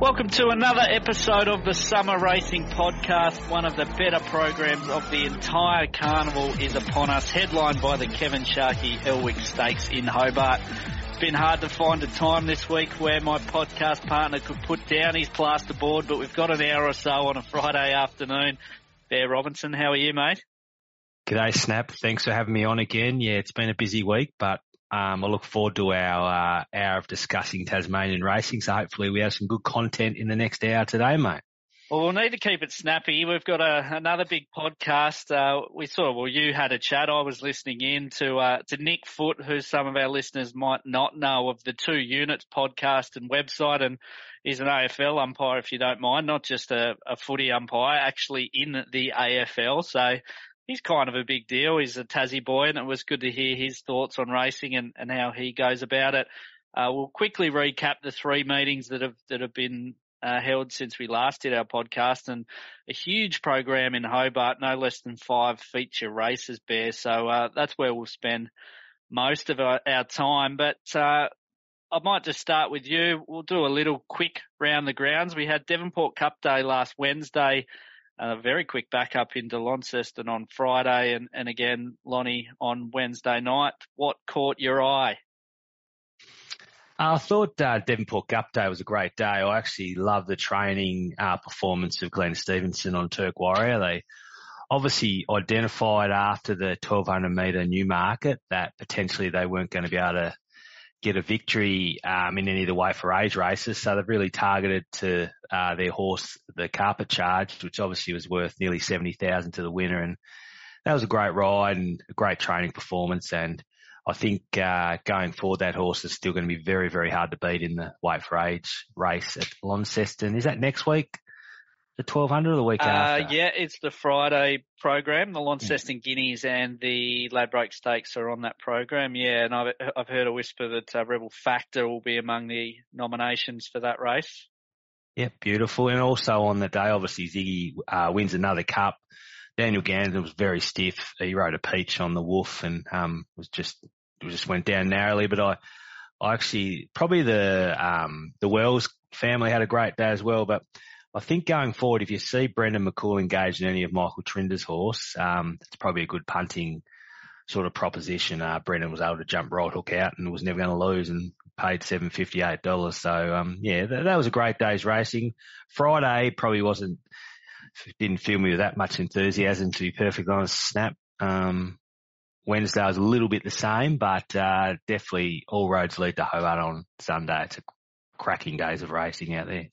Welcome to another episode of the Summer Racing Podcast. One of the better programs of the entire carnival is upon us, headlined by the Kevin Sharkie Elwick Stakes in Hobart. It's been hard to find a time this week where my podcast partner could put down his plasterboard, but we've got an hour or so on a Friday afternoon. Bear Robinson, how are you, mate? G'day, Snap. Thanks for having me on again. Yeah, it's been a busy week, but um, I look forward to our uh, hour of discussing Tasmanian racing. So hopefully we have some good content in the next hour today, mate. Well, we'll need to keep it snappy. We've got a, another big podcast. Uh, we saw, well, you had a chat. I was listening in to, uh, to Nick Foot, who some of our listeners might not know of the Two Units podcast and website. And he's an AFL umpire, if you don't mind, not just a, a footy umpire, actually in the AFL. So he's kind of a big deal. He's a Tassie boy and it was good to hear his thoughts on racing and, and how he goes about it. Uh, we'll quickly recap the three meetings that have, that have been uh, held since we last did our podcast and a huge program in Hobart, no less than five feature races, Bear. So, uh, that's where we'll spend most of our, our time. But, uh, I might just start with you. We'll do a little quick round the grounds. We had Devonport Cup Day last Wednesday, a very quick backup into Launceston on Friday and, and again, Lonnie on Wednesday night. What caught your eye? I thought uh, Devonport Cup Day was a great day. I actually love the training uh, performance of Glenn Stevenson on Turk Warrior. They obviously identified after the 1200 metre Newmarket that potentially they weren't going to be able to get a victory um, in any of the way for age races. So they've really targeted to uh, their horse, the Carpet Charge, which obviously was worth nearly 70,000 to the winner. And that was a great ride and a great training performance. And I think uh, going forward, that horse is still going to be very, very hard to beat in the weight for age race at Launceston. Is that next week? The 1200 or the week Uh, after? yeah, it's the Friday program. The Launceston Guineas and the Ladbroke Stakes are on that program. Yeah, and I've, I've heard a whisper that uh, Rebel Factor will be among the nominations for that race. Yeah, beautiful. And also on the day, obviously Ziggy uh, wins another cup. Daniel Gander was very stiff. He rode a peach on the wolf and um, was just just went down narrowly. But I, I actually probably the um, the Wells family had a great day as well. But I think going forward, if you see Brendan McCoull engaged in any of Michael Trinder's horse, um, it's probably a good punting sort of proposition. Uh, Brendan was able to jump right hook out and was never going to lose and paid seven fifty eight dollars. So um, yeah, that, that was a great day's racing. Friday probably wasn't didn't fill me with that much enthusiasm to be perfectly honest. Snap. Um, Wednesday was a little bit the same, but uh, definitely all roads lead to Hobart on Sunday. It's a cracking days of racing out there.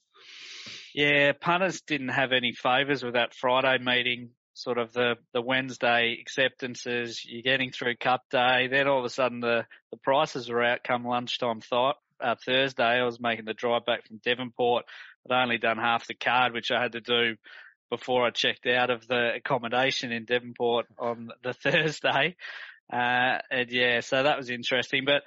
Yeah, punters didn't have any favours with that Friday meeting. Sort of the, the Wednesday acceptances, you're getting through Cup Day, then all of a sudden the, the prices were out come lunchtime th- uh, Thursday. I was making the drive back from Devonport. I'd only done half the card, which I had to do before I checked out of the accommodation in Devonport on the Thursday. Uh, and yeah, so that was interesting. But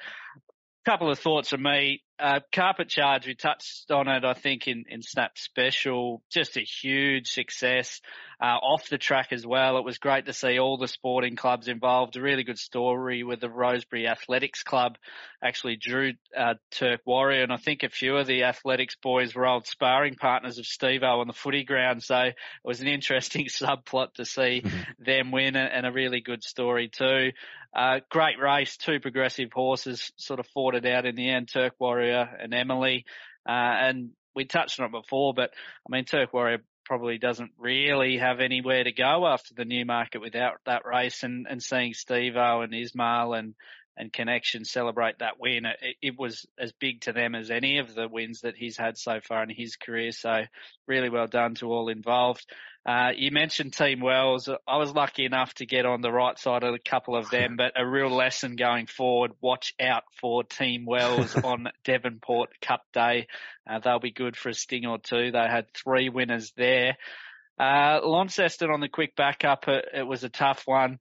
a couple of thoughts from me. Uh, carpet charge, we touched on it, I think, in, in Snap Special. Just a huge success. Uh, off the track as well. It was great to see all the sporting clubs involved. A really good story with the Rosebery Athletics Club actually drew, uh, Turk Warrior. And I think a few of the athletics boys were old sparring partners of Steve-O on the footy ground. So it was an interesting subplot to see them win and a really good story too. Uh, great race, two progressive horses sort of fought it out in the end, Turk Warrior and Emily. Uh, and we touched on it before, but I mean, Turk Warrior probably doesn't really have anywhere to go after the Newmarket without that race and, and seeing Steve-O and Ismail and, and Connection celebrate that win. It, it was as big to them as any of the wins that he's had so far in his career. So really well done to all involved. Uh, you mentioned Team Wells. I was lucky enough to get on the right side of a couple of them, but a real lesson going forward. Watch out for Team Wells on Devonport Cup Day. Uh, they'll be good for a sting or two. They had three winners there. Uh, Launceston on the quick backup, it, it was a tough one.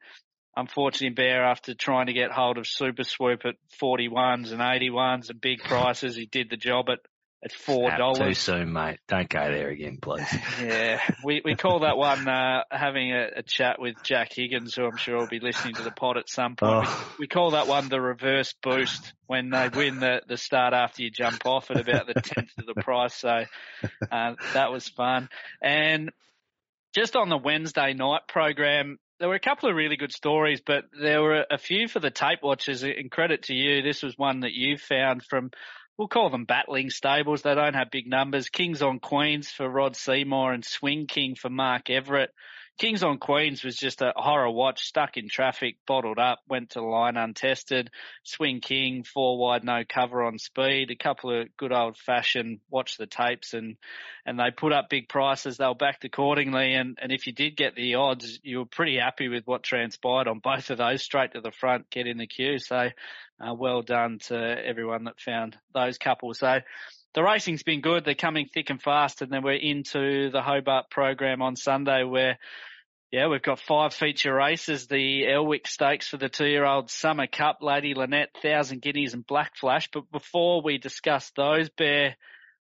Unfortunately, Bear, after trying to get hold of Super Swoop at 41s and 81s and big prices, he did the job at at four dollars. Too soon, mate. Don't go there again, please. yeah, we we call that one uh, having a, a, chat with Jack Higgins, who I'm sure will be listening to the pod at some point. Oh. We, we, call that one the reverse boost when they win the the start after you jump off at about the tenth of the price. So uh, that was fun. And just on the Wednesday night program, there were a couple of really good stories, but there were a few for the tape watchers. And credit to you, this was one that you found from we'll call them battling stables. They don't have big numbers. Kings on Queens for Rod Seymour and Swing King for Mark Everett. Kings on Queens was just a horror watch, stuck in traffic, bottled up, went to line untested. Swing King, four wide, no cover on speed. A couple of good old fashioned watch the tapes and, and they put up big prices. They were backed accordingly. And, and if you did get the odds, you were pretty happy with what transpired on both of those straight to the front, get in the queue. So, uh, well done to everyone that found those couples. So, the racing's been good. They're coming thick and fast, and then we're into the Hobart program on Sunday where yeah, we've got five feature races. The Elwick Stakes for the two-year-old Summer Cup, Lady Lynette, Thousand Guineas and Black Flash. But before we discuss those, Bear,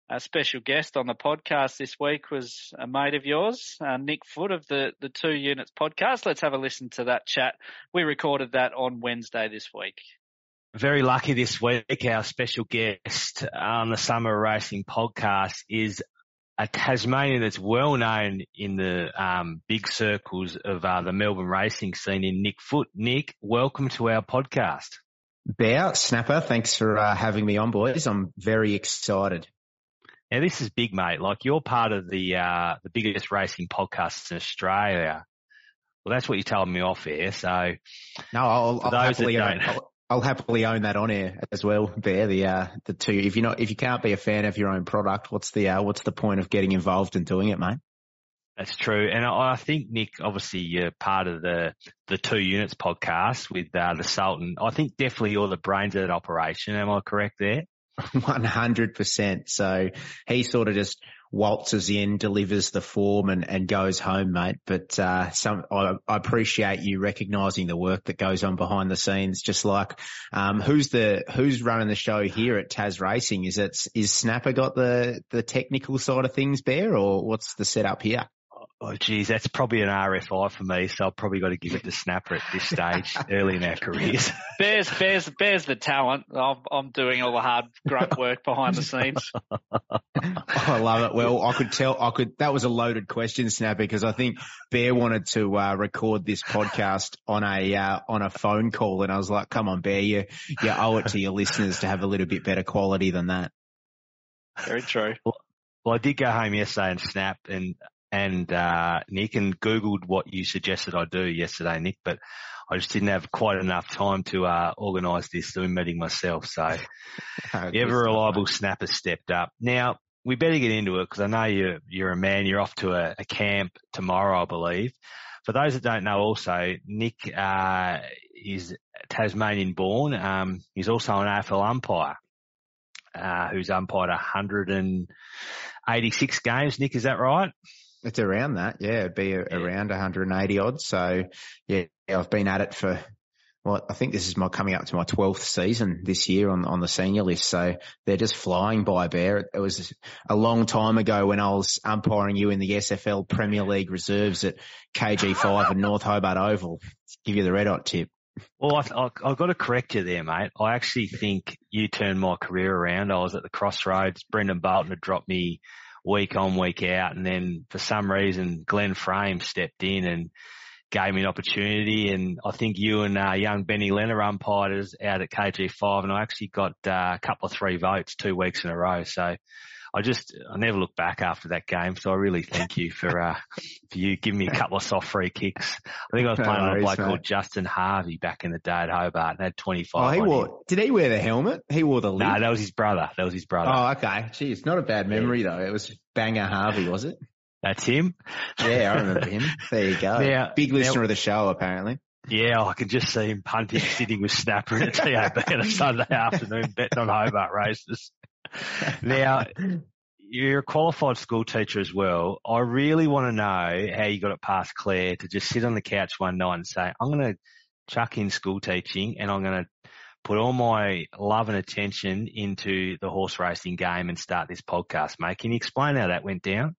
a special guest on the podcast this week was a mate of yours, uh, Nick Foot of the, the Two Units podcast. Let's have a listen to that chat. We recorded that on Wednesday this week. Very lucky this week. Our special guest on the Summer Racing podcast is a Tasmanian that's well known in the um, big circles of uh, the Melbourne racing scene in Nick Foot. Nick, welcome to our podcast. Bear, Snapper, thanks for uh, having me on, boys. I'm very excited. Now, this is big, mate. Like you're part of the uh, the biggest racing podcasts in Australia. Well, that's what you told me off air. So, no, I'll, I'll happily, I'll, I'll happily own that on air as well. There, the uh, the two. If you're not, if you can't be a fan of your own product, what's the uh, what's the point of getting involved and doing it, mate? That's true, and I think Nick, obviously, you're part of the the two units podcast with uh, the Sultan. I think definitely you're the brains of that operation. Am I correct there? One hundred percent. So he sort of just waltzes in, delivers the form and, and goes home, mate. But, uh, some, I, I appreciate you recognizing the work that goes on behind the scenes. Just like, um, who's the, who's running the show here at Tas Racing? Is it, is Snapper got the, the technical side of things, Bear, or what's the setup here? Oh, geez, that's probably an RFI for me, so I've probably got to give it to Snapper at this stage, early in our careers. Bears, Bears, Bears the talent. I'm, I'm doing all the hard grunt work behind the scenes. I love it. Well, I could tell, I could, that was a loaded question, Snapper, because I think Bear wanted to, uh, record this podcast on a, uh, on a phone call. And I was like, come on, Bear, you, you owe it to your listeners to have a little bit better quality than that. Very true. Well, well, I did go home yesterday and snap and and uh, Nick and Googled what you suggested I do yesterday, Nick, but I just didn't have quite enough time to uh, organise this Zoom meeting myself. So the ever reliable snapper stepped up. Now we better get into it because I know you're you're a man. You're off to a, a, camp tomorrow, I believe. For those that don't know, also Nick uh, is Tasmanian born. Um, he's also an AFL umpire. Uh, who's umpired 186 games. Nick, is that right? It's around that, yeah. It'd be a, yeah. around 180 odd. So yeah, I've been at it for well, I think this is my coming up to my 12th season this year on, on the senior list. So they're just flying by bear. It was a long time ago when I was umpiring you in the SFL Premier League reserves at KG5 and North Hobart Oval. Give you the red hot tip. Well, I, have got to correct you there, mate. I actually think you turned my career around. I was at the crossroads. Brendan Barton had dropped me week on, week out. And then for some reason, Glenn Frame stepped in and gave me an opportunity. And I think you and uh, young Benny Leonard umpired out at KG5 and I actually got uh, a couple of three votes two weeks in a row. So I just, I never looked back after that game. So I really thank you for, uh, for you giving me a couple of soft free kicks. I think I was playing no on a bloke mate. called Justin Harvey back in the day at Hobart and had 25. Oh, he wore, did he wear the helmet? He wore the? No, that was his brother. That was his brother. Oh, okay. Geez, not a bad memory yeah. though. It was Banger Harvey, was it? That's him. Yeah, I remember him. There you go. Now- Big now- listener of the show, apparently. Yeah, I can just see him punting, sitting with Snapper in a TAB on a Sunday afternoon, betting on Hobart races. Now, you're a qualified school teacher as well. I really want to know how you got it past Claire to just sit on the couch one night and say, I'm going to chuck in school teaching and I'm going to put all my love and attention into the horse racing game and start this podcast, mate. Can you explain how that went down?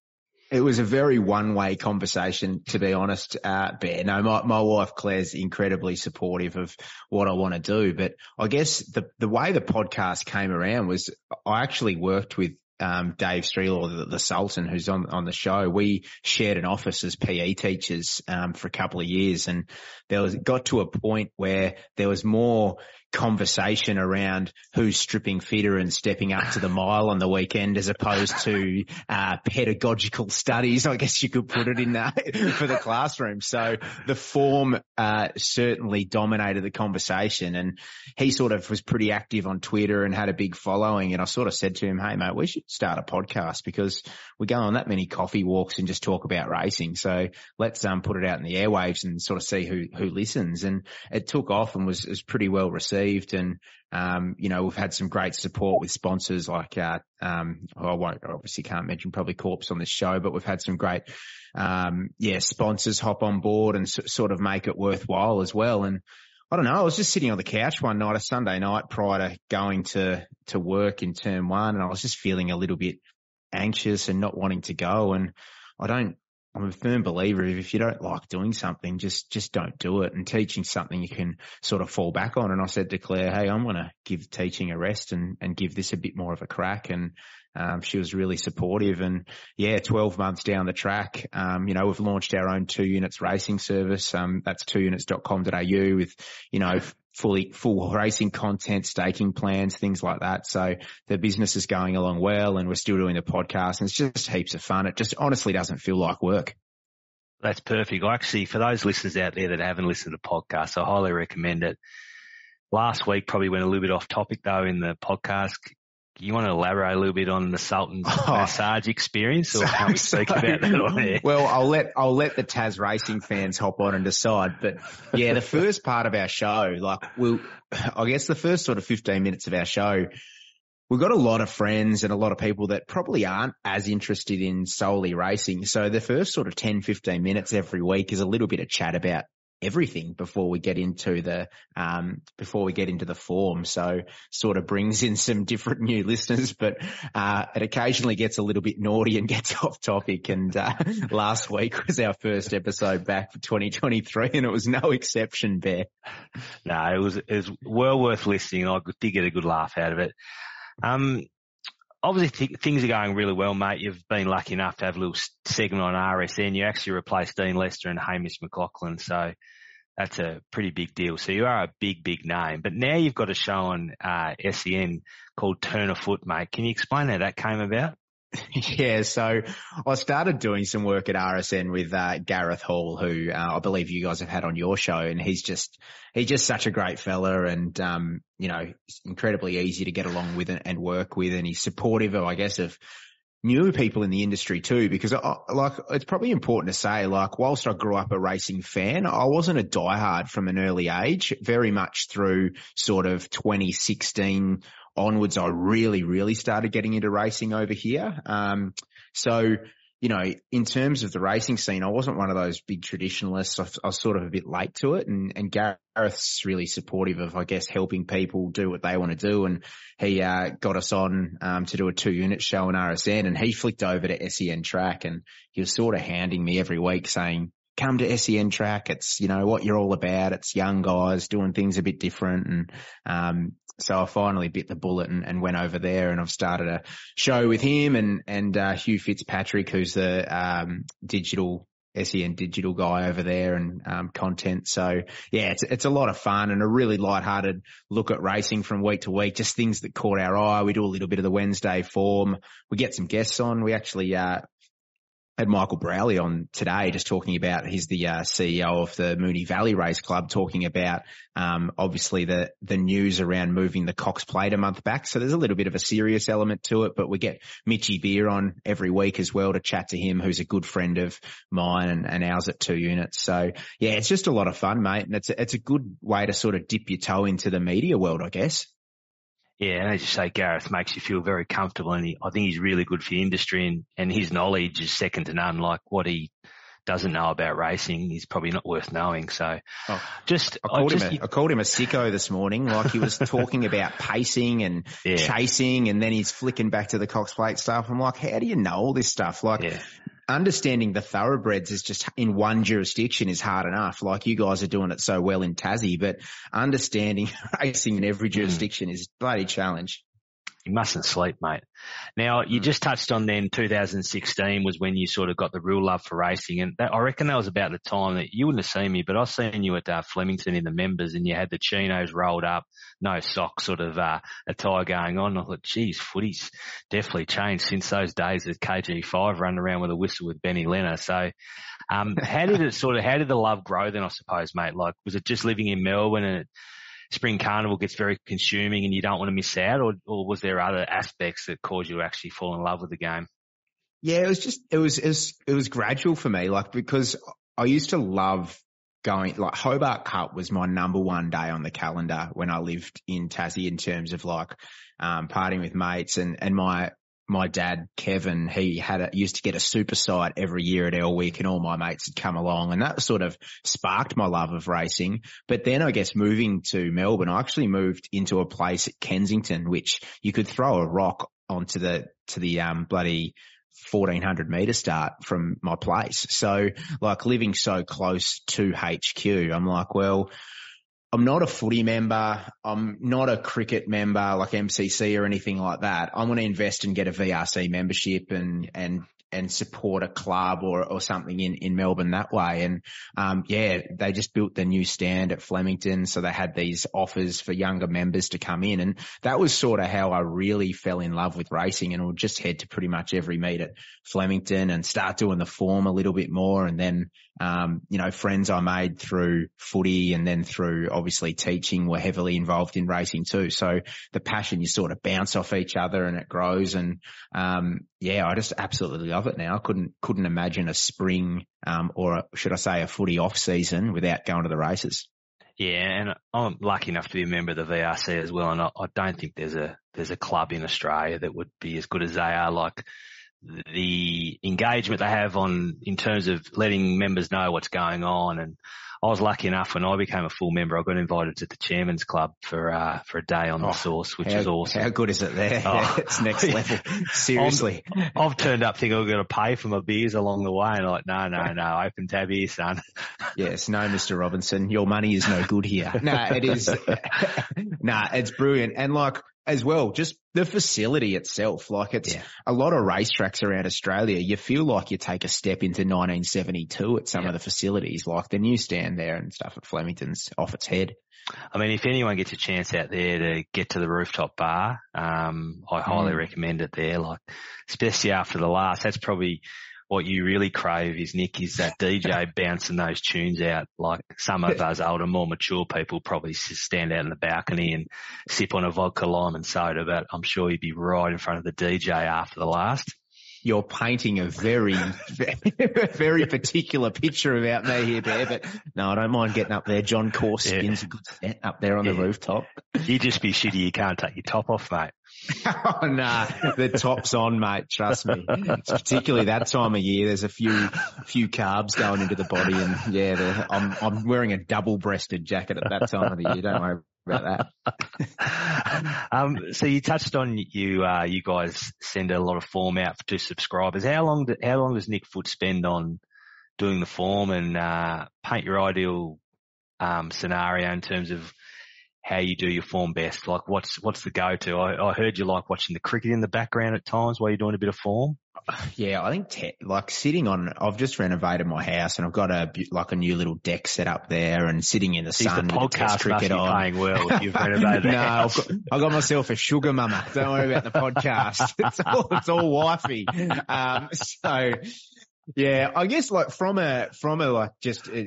It was a very one-way conversation, to be honest, uh, Bear. No, my, my wife Claire's incredibly supportive of what I want to do, but I guess the, the way the podcast came around was I actually worked with um, Dave Streelaw, the, the Sultan, who's on on the show. We shared an office as PE teachers um, for a couple of years, and there was got to a point where there was more conversation around who's stripping fitter and stepping up to the mile on the weekend as opposed to uh, pedagogical studies, I guess you could put it in that for the classroom. So the form uh, certainly dominated the conversation and he sort of was pretty active on Twitter and had a big following. And I sort of said to him, Hey mate, we should start a podcast because we go on that many coffee walks and just talk about racing. So let's um, put it out in the airwaves and sort of see who, who listens. And it took off and was, was pretty well received. And, um, you know, we've had some great support with sponsors like, uh, um, I won't, I obviously can't mention probably Corpse on this show, but we've had some great, um, yeah, sponsors hop on board and s- sort of make it worthwhile as well. And I don't know, I was just sitting on the couch one night, a Sunday night prior to going to, to work in term one. And I was just feeling a little bit anxious and not wanting to go. And I don't, I'm a firm believer of if you don't like doing something, just, just don't do it. And teaching something you can sort of fall back on. And I said to Claire, Hey, I'm going to give teaching a rest and, and give this a bit more of a crack. And, um, she was really supportive and yeah, 12 months down the track, um, you know, we've launched our own two units racing service. Um, that's two units.com.au with, you know, fully, full racing content, staking plans, things like that. So the business is going along well and we're still doing the podcast and it's just heaps of fun. It just honestly doesn't feel like work. That's perfect. I Actually, for those listeners out there that haven't listened to the podcast, I highly recommend it. Last week probably went a little bit off topic though in the podcast. You want to elaborate a little bit on the Sultan's Oh. massage experience or can we speak So- about that on air? Well, I'll let I'll let the Taz racing fans hop on and decide. But yeah, the first part of our show, like we'll, I guess the first sort of 15 minutes of our show, we've got a lot of friends and a lot of people that probably aren't as interested in solely racing. So the first sort of 10, 15 minutes every week is a little bit of chat about everything before we get into the um before we get into the form so sort of brings in some different new listeners but uh it occasionally gets a little bit naughty and gets off topic and uh last week was our first episode back for 2023 and it was no exception bear No, it was, it was well worth listening. I did get a good laugh out of it. Um, obviously th- things are going really well, mate. You've been lucky enough to have a little segment on RSN. You actually replaced Dean Lester and Hamish McLaughlin. So that's a pretty big deal. So you are a big, big name, but now you've got a show on, uh, SEN called Turn a Foot, mate. Can you explain how that came about? Yeah, so I started doing some work at RSN with uh, Gareth Hall, who uh, I believe you guys have had on your show, and he's just he's just such a great fella, and um, you know, incredibly easy to get along with and, work with, and he's supportive of, I guess, of newer people in the industry too, because I, like it's probably important to say, like, whilst I grew up a racing fan, I wasn't a diehard from an early age. Very much through sort of 2016 onwards, I really, really started getting into racing over here. Um, so, you know, in terms of the racing scene, I wasn't one of those big traditionalists. I, I was sort of a bit late to it and, and Gareth's really supportive of, I guess, helping people do what they want to do. And he, uh, got us on, um, to do a two unit show in RSN and he flicked over to SEN track and he was sort of hounding me every week saying, come to SEN track. It's, you know, what you're all about. It's young guys doing things a bit different. And, um, so I finally bit the bullet and, and went over there and I've started a show with him and, and, uh, Hugh Fitzpatrick, who's the, um, digital, SEN digital guy over there and, um, content. So yeah, it's, it's a lot of fun and a really lighthearted look at racing from week to week, just things that caught our eye. We do a little bit of the Wednesday form. We get some guests on. We actually, uh, had Michael Browell on today, just talking about he's the uh, CEO of the Moonee Valley Race Club, talking about um, obviously the the news around moving the Cox Plate a month back. So there's a little bit of a serious element to it, but we get Mitchy Beer on every week as well to chat to him, who's a good friend of mine and, and ours at two units. So yeah, it's just a lot of fun, mate, and it's a, it's a good way to sort of dip your toe into the media world, I guess. Yeah, and as you say, Gareth makes you feel very comfortable, and he, I think he's really good for the industry, and, and his knowledge is second to none. Like what he doesn't know about racing is probably not worth knowing. So, oh, just I called I just, him a, I called him a sicko this morning. Like he was talking about pacing and yeah. chasing, and then he's flicking back to the Cox Plate stuff. I'm like, how do you know all this stuff? Like, yeah understanding the thoroughbreds is just in one jurisdiction is hard enough. Like you guys are doing it so well in Tassie, but understanding racing in every hmm. jurisdiction mm. is bloody challenge. You mustn't sleep, mate. Now, you mm. just touched on then 2016 was when you sort of got the real love for racing. And that, I reckon that was about the time that you wouldn't have seen me, but I've seen you at uh, Flemington in the members and you had the chinos rolled up, no socks sort of, uh, attire going on. I thought, geez, footy's definitely changed since those days of KG5 running around with a whistle with Benny Leonard. So, um, how did it sort of, how did the love grow then, I suppose, mate? Like, was it just living in Melbourne and it, spring carnival gets very consuming and you don't want to miss out or, or was there other aspects that caused you to actually fall in love with the game? Yeah, it was just, it was, it was, it was gradual for me, like because I used to love going, like Hobart Cup was my number one day on the calendar when I lived in Tassie in terms of like, um, partying with mates and, and my, my dad, Kevin, he had a, used to get a super sight every year at Elwick and all my mates had come along and that sort of sparked my love of racing. But then I guess moving to Melbourne, I actually moved into a place at Kensington, which you could throw a rock onto the, to the, um, bloody 1400 meter start from my place. So like living so close to HQ, I'm like, well, I'm not a footy member. I'm not a cricket member like MCC or anything like that. I want to invest and get a VRC membership and, and and support a club or, or something in, in Melbourne that way. And, um, yeah, they just built the new stand at Flemington. So they had these offers for younger members to come in. And that was sort of how I really fell in love with racing and would just head to pretty much every meet at Flemington and start doing the form a little bit more. And then, um, you know, friends I made through footy and then through obviously teaching were heavily involved in racing too. So the passion you sort of bounce off each other and it grows. And, um, yeah, I just absolutely love it now. I couldn't, couldn't imagine a spring, um, or a, should I say a footy off season without going to the races. Yeah, and I'm lucky enough to be a member of the VRC as well, and I, I don't think there's a there's a club in Australia that would be as good as they are. Like the engagement they have on in terms of letting members know what's going on and I was lucky enough when I became a full member, I got invited to the chairman's club for, uh, for a day on oh, the source, which how, is awesome. How good is it there? Oh. it's next level. Seriously. I've, I've, turned up thinking I'm going to pay for my beers along the way and I'm like, no, no, no, open tab here, son. yes. No, Mr. Robinson, your money is no good here. no, it is. no, it's brilliant. And like, as well, just the facility itself. Like it's yeah. a lot of racetracks around Australia. You feel like you take a step into 1972 at some yeah. of the facilities, like the new stand there and stuff at Flemington's off its head. I mean, if anyone gets a chance out there to get to the rooftop bar, um, I highly mm. recommend it there. Like, especially after the last, that's probably what you really crave is Nick is that DJ bouncing those tunes out. Like some of us older, more mature people probably stand out in the balcony and sip on a vodka lime and soda, but I'm sure you'd be right in front of the DJ after the last. You're painting a very, very particular picture about me here, Bear, but no, I don't mind getting up there. John Corskins, yeah. a good set up there on yeah. the rooftop. You just be shitty you can't take your top off, mate. oh, nah, the top's on, mate. Trust me. It's particularly that time of year. There's a few, few carbs going into the body, and yeah, I'm I'm wearing a double-breasted jacket at that time of the year. Don't worry about that. um, so you touched on you, uh, you guys send a lot of form out to subscribers. How long, do, how long does Nick Foot spend on doing the form and, uh, paint your ideal, um, scenario in terms of how you do your form best? Like what's, what's the go-to? I, I heard you like watching the cricket in the background at times while you're doing a bit of form. Yeah, I think te- like sitting on, I've just renovated my house and I've got a, like a new little deck set up there and sitting in the Jeez, sun. The podcast cricket must be on. paying well you've renovated No, I've got, I've got, myself a sugar mama. Don't worry about the podcast. It's all, it's all wifey. Um, so Yeah, I guess like from a from a like just uh,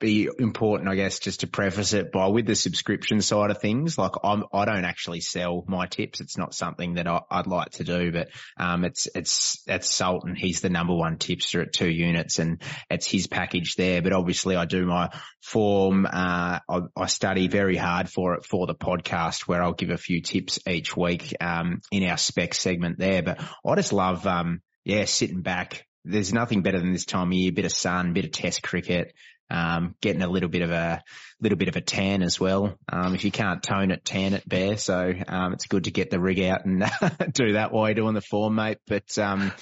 be important, I guess, just to preface it by with the subscription side of things. Like I'm, I don't actually sell my tips. It's not something that I, would like to do, but um, it's it's it's Sultan. He's the number one tipster at two units, and it's his package there. But obviously, I do my form. Uh, I, I study very hard for it for the podcast, where I'll give a few tips each week um, in our spec segment there. But I just love um, yeah, sitting back there's nothing better than this time of year, bit of sun, bit of test cricket, um, getting a little bit of a little bit of a tan as well. Um, if you can't tone it, tan it, bare. So um, it's good to get the rig out and do that while you're doing the form, mate. But um,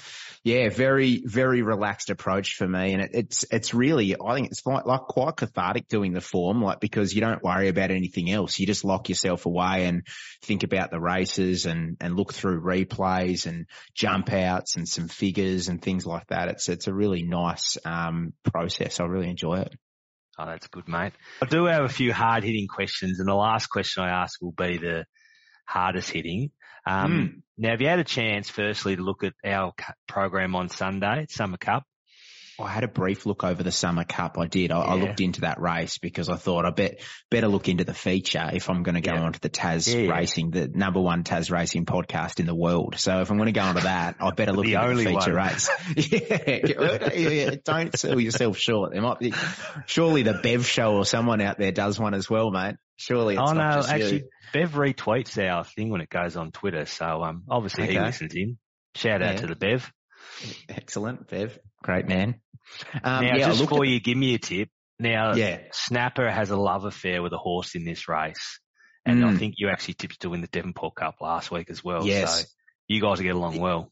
yeah, very, very relaxed approach for me. And it, it's, it's really, I think it's like, like quite cathartic doing the form, like because you don't worry about anything else. You just lock yourself away and think about the races and, and look through replays and jump outs and some figures and things like that. It's, it's a really nice, um, process. I really enjoy it. Oh, that's good, mate. I do have a few hard hitting questions and the last question I ask will be the hardest hitting. Um, mm. Now, have you had a chance, firstly, to look at our program on Sunday, Summer Cup? I had a brief look over the Summer Cup. I did. I, yeah. I, looked into that race because I thought I bet better look into the feature if I'm going to go yeah. onto the Taz yeah, Racing, the number one Taz Racing podcast in the world. So if I'm going to go onto that, I better look the into the feature one. race. yeah, don't sell yourself short. There might be surely the Bev Show or someone out there does one as well, mate. Surely. It's oh no, actually, you. Bev retweets our thing when it goes on Twitter. So, um, obviously okay. he listens in. Shout out yeah. to the Bev. Excellent, Bev. Great man. Um, now, yeah, just before at... you give me a tip, now, yeah. Snapper has a love affair with a horse in this race. And mm. I think you actually tipped to win the Devonport Cup last week as well. Yes. So you guys get along well.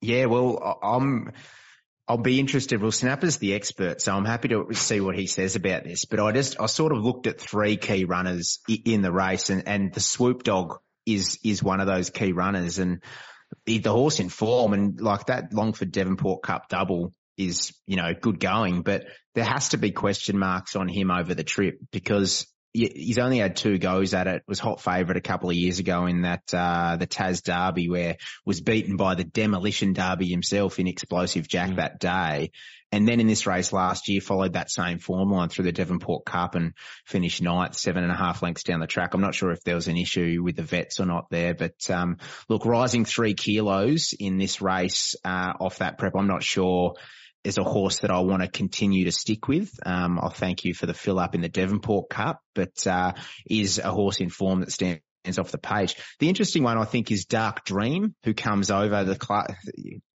Yeah, well, I'm, I'll be interested. Well, Snapper's the expert, so I'm happy to see what he says about this. But I just, I sort of looked at three key runners in the race and, and the swoop dog is, is one of those key runners and the, the horse in form and like that Longford Devonport Cup double is, you know, good going, but there has to be question marks on him over the trip because he's only had two goes at it. Was hot favourite a couple of years ago in that uh, the Tas Derby where was beaten by the demolition Derby himself in Explosive Jack mm. that day. And then in this race last year followed that same form line through the Devonport Cup and finished ninth, seven and a half lengths down the track. I'm not sure if there was an issue with the vets or not there, but um, look, rising three kilos in this race uh, off that prep, I'm not sure is a horse that I want to continue to stick with. Um, I'll thank you for the fill up in the Devonport Cup, but uh, is a horse in form that stands off the page. The interesting one I think is Dark Dream, who comes over the class,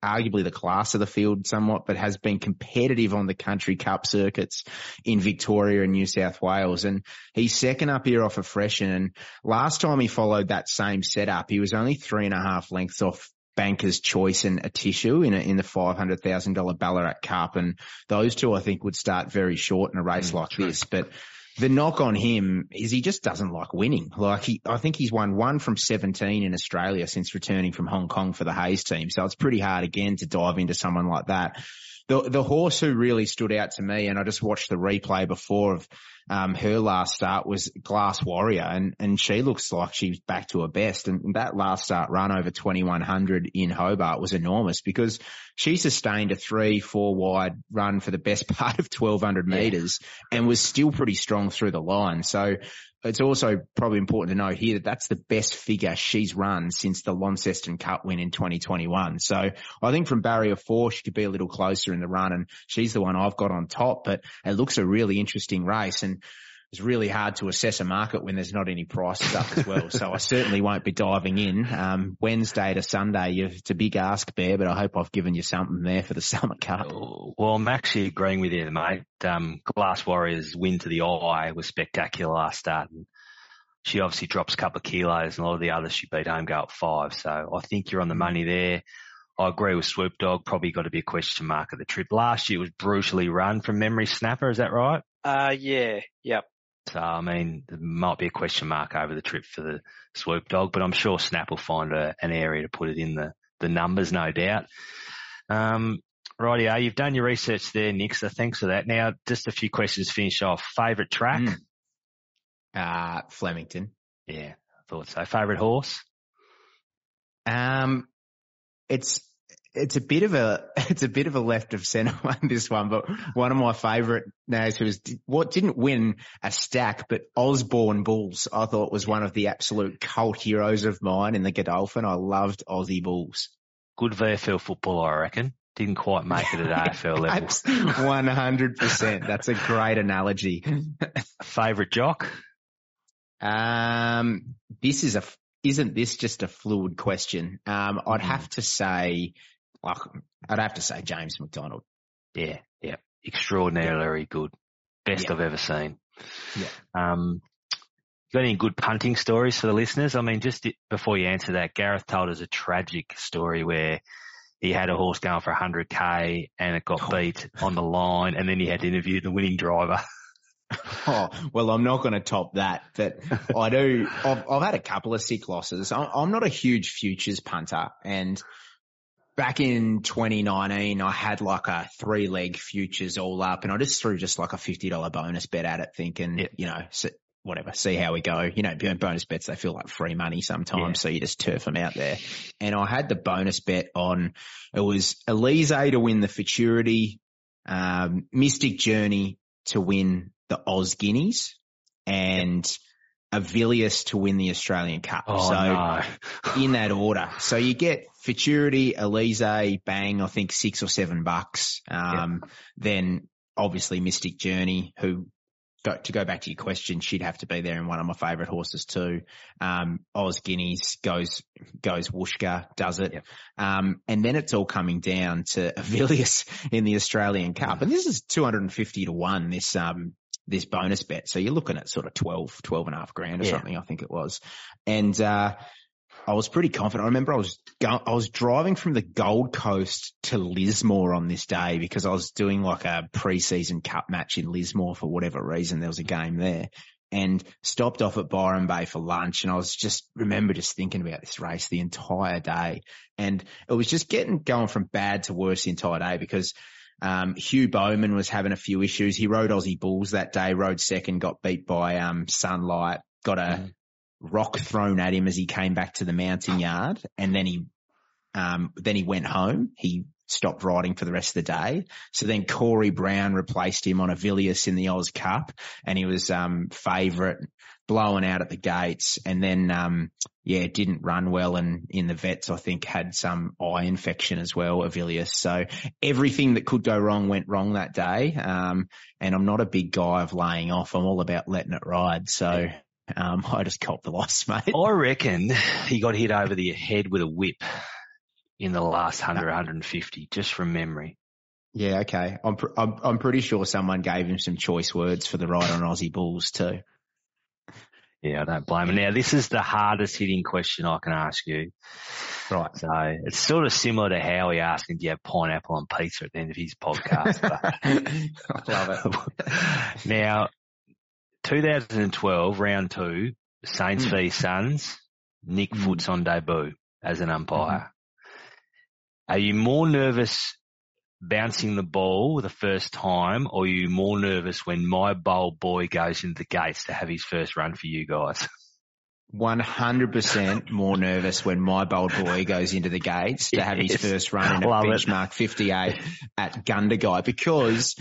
arguably the class of the field somewhat, but has been competitive on the country cup circuits in Victoria and New South Wales. And he's second up here off a freshen. And last time he followed that same setup, he was only three and a half lengths off Banker's Choice and a tissue in a, in the five hundred thousand dollar Ballarat Cup, and those two I think would start very short in a race mm, like true. this. But the knock on him is he just doesn't like winning. Like he, I think he's won one from 17 in Australia since returning from Hong Kong for the Hayes team. So it's pretty hard again to dive into someone like that. The, the horse who really stood out to me, and I just watched the replay before of um, her last start was Glass Warrior and, and she looks like she's back to her best. And that last start run over 2100 in Hobart was enormous because she sustained a three, four wide run for the best part of 1200 meters yeah. and was still pretty strong through the line. So it's also probably important to note here that that's the best figure she's run since the Launceston Cup win in 2021. So I think from barrier four, she could be a little closer in the run and she's the one I've got on top, but it looks a really interesting race and it's really hard to assess a market when there's not any prices up as well. so I certainly won't be diving in. Um, Wednesday to Sunday, it's a big ask, Bear, but I hope I've given you something there for the Summer Cup. Well, I'm actually agreeing with you, mate. Um, Glass Warriors win to the eye was spectacular last start. And she obviously drops a couple of kilos and a lot of the others she beat home go up five. So I think you're on the money there. I agree with Swoop Dog. Probably got to be a question mark at the trip. Last year was brutally run from memory snapper. Is that right? Uh, yeah. Yep. So, I mean, there might be a question mark over the trip for the swoop dog, but I'm sure Snap will find a, an area to put it in the, the numbers, no doubt. Um, rightio, you've done your research there, Nick, so thanks for that. Now, just a few questions to finish off. Favourite track? Mm. Uh, Flemington. Yeah, I thought so. Favourite horse? Um, it's, it's a bit of a it's a bit of a left of centre one this one, but one of my favourite names was what didn't win a stack, but Osborne Bulls. I thought was one of the absolute cult heroes of mine in the Godolphin. I loved Aussie Bulls. Good VFL football, I reckon. Didn't quite make it at AFL level. One hundred percent. That's a great analogy. Favorite jock? Um, this is a isn't this just a fluid question? Um, I'd Mm-hmm. have to say, like, I'd have to say James McDonald. Yeah, yeah. Extraordinarily good. Best Yeah. I've ever seen. Yeah. Um, got any good punting stories for the listeners? I mean, just before you answer that, Gareth told us a tragic story where he had a horse going for 100k and it got Oh. beat on the line and then he had to interview the winning driver. Oh, well, I'm not going to top that, but I do. I've, I've had a couple of sick losses. I'm, I'm not a huge futures punter and back in 2019, I had like a three leg futures all up and I just threw just like a $50 bonus bet at it thinking, Yeah. you know, whatever, see how we go. You know, bonus bets, they feel like free money sometimes. Yeah. So you just turf them out there. And I had the bonus bet on, it was Alizee to win the futurity, um, Mystic Journey to win the Oz Guineas and Avilius to win the Australian Cup. Oh so no. in that order. So you get Futurity, Alizee, bang, I think six or seven bucks. Um, then obviously Mystic Journey, who go, to go back to your question, she'd have to be there in one of my favourite horses too. Um, Oz Guineas goes, goes Wooshka, does it. Yep. Um, and then it's all coming down to Avilius in the Australian Cup. And this is 250 to one, this, um, this bonus bet. So you're looking at sort of 12, 12 and a half grand or Yeah. something, I think it was. And, uh, I was pretty confident. I remember I was go- I was driving from the Gold Coast to Lismore on this day because I was doing like a preseason cup match in Lismore for whatever reason. There was a game there and stopped off at Byron Bay for lunch. And I was just remember just thinking about this race the entire day. And it was just getting going from bad to worse the entire day because um, Hugh Bowman was having a few issues. He rode Aussie Bulls that day, rode second, got beat by um, Sunlight, got a Mhm. rock thrown at him as he came back to the mounting yard, and then he um, then he went home. He stopped riding for the rest of the day. So then Corey Brown replaced him on Avilius in the Oz Cup, and he was um, favourite, blowing out at the gates, and then um, yeah, didn't run well, and in the vets I think had some eye infection as well, Avilius. So everything that could go wrong went wrong that day. Um, and I'm not a big guy of laying off. I'm all about letting it ride. So um, I just copped the loss, mate. I reckon he got hit over the head with a whip in the last 100, 150, just from memory. Yeah, okay. I'm, pr- I'm I'm pretty sure someone gave him some choice words for the ride on Aussie Bulls too. Yeah, I don't blame him. Now, this is the hardest hitting question I can ask you. Right. So it's sort of similar to how he asking, do you have pineapple on pizza at the end of his podcast? but I love it. now, 2012, round two, Saints Hmm. v Suns, Nick Hmm. Foot's on debut as an umpire. Are you more nervous bouncing the ball the first time or are you more nervous when my bold boy goes into the gates to have his first run for you guys? 100% more nervous when my bold boy goes into the gates to have his Yes. first run in a Love it. benchmark 58 at Gundagai because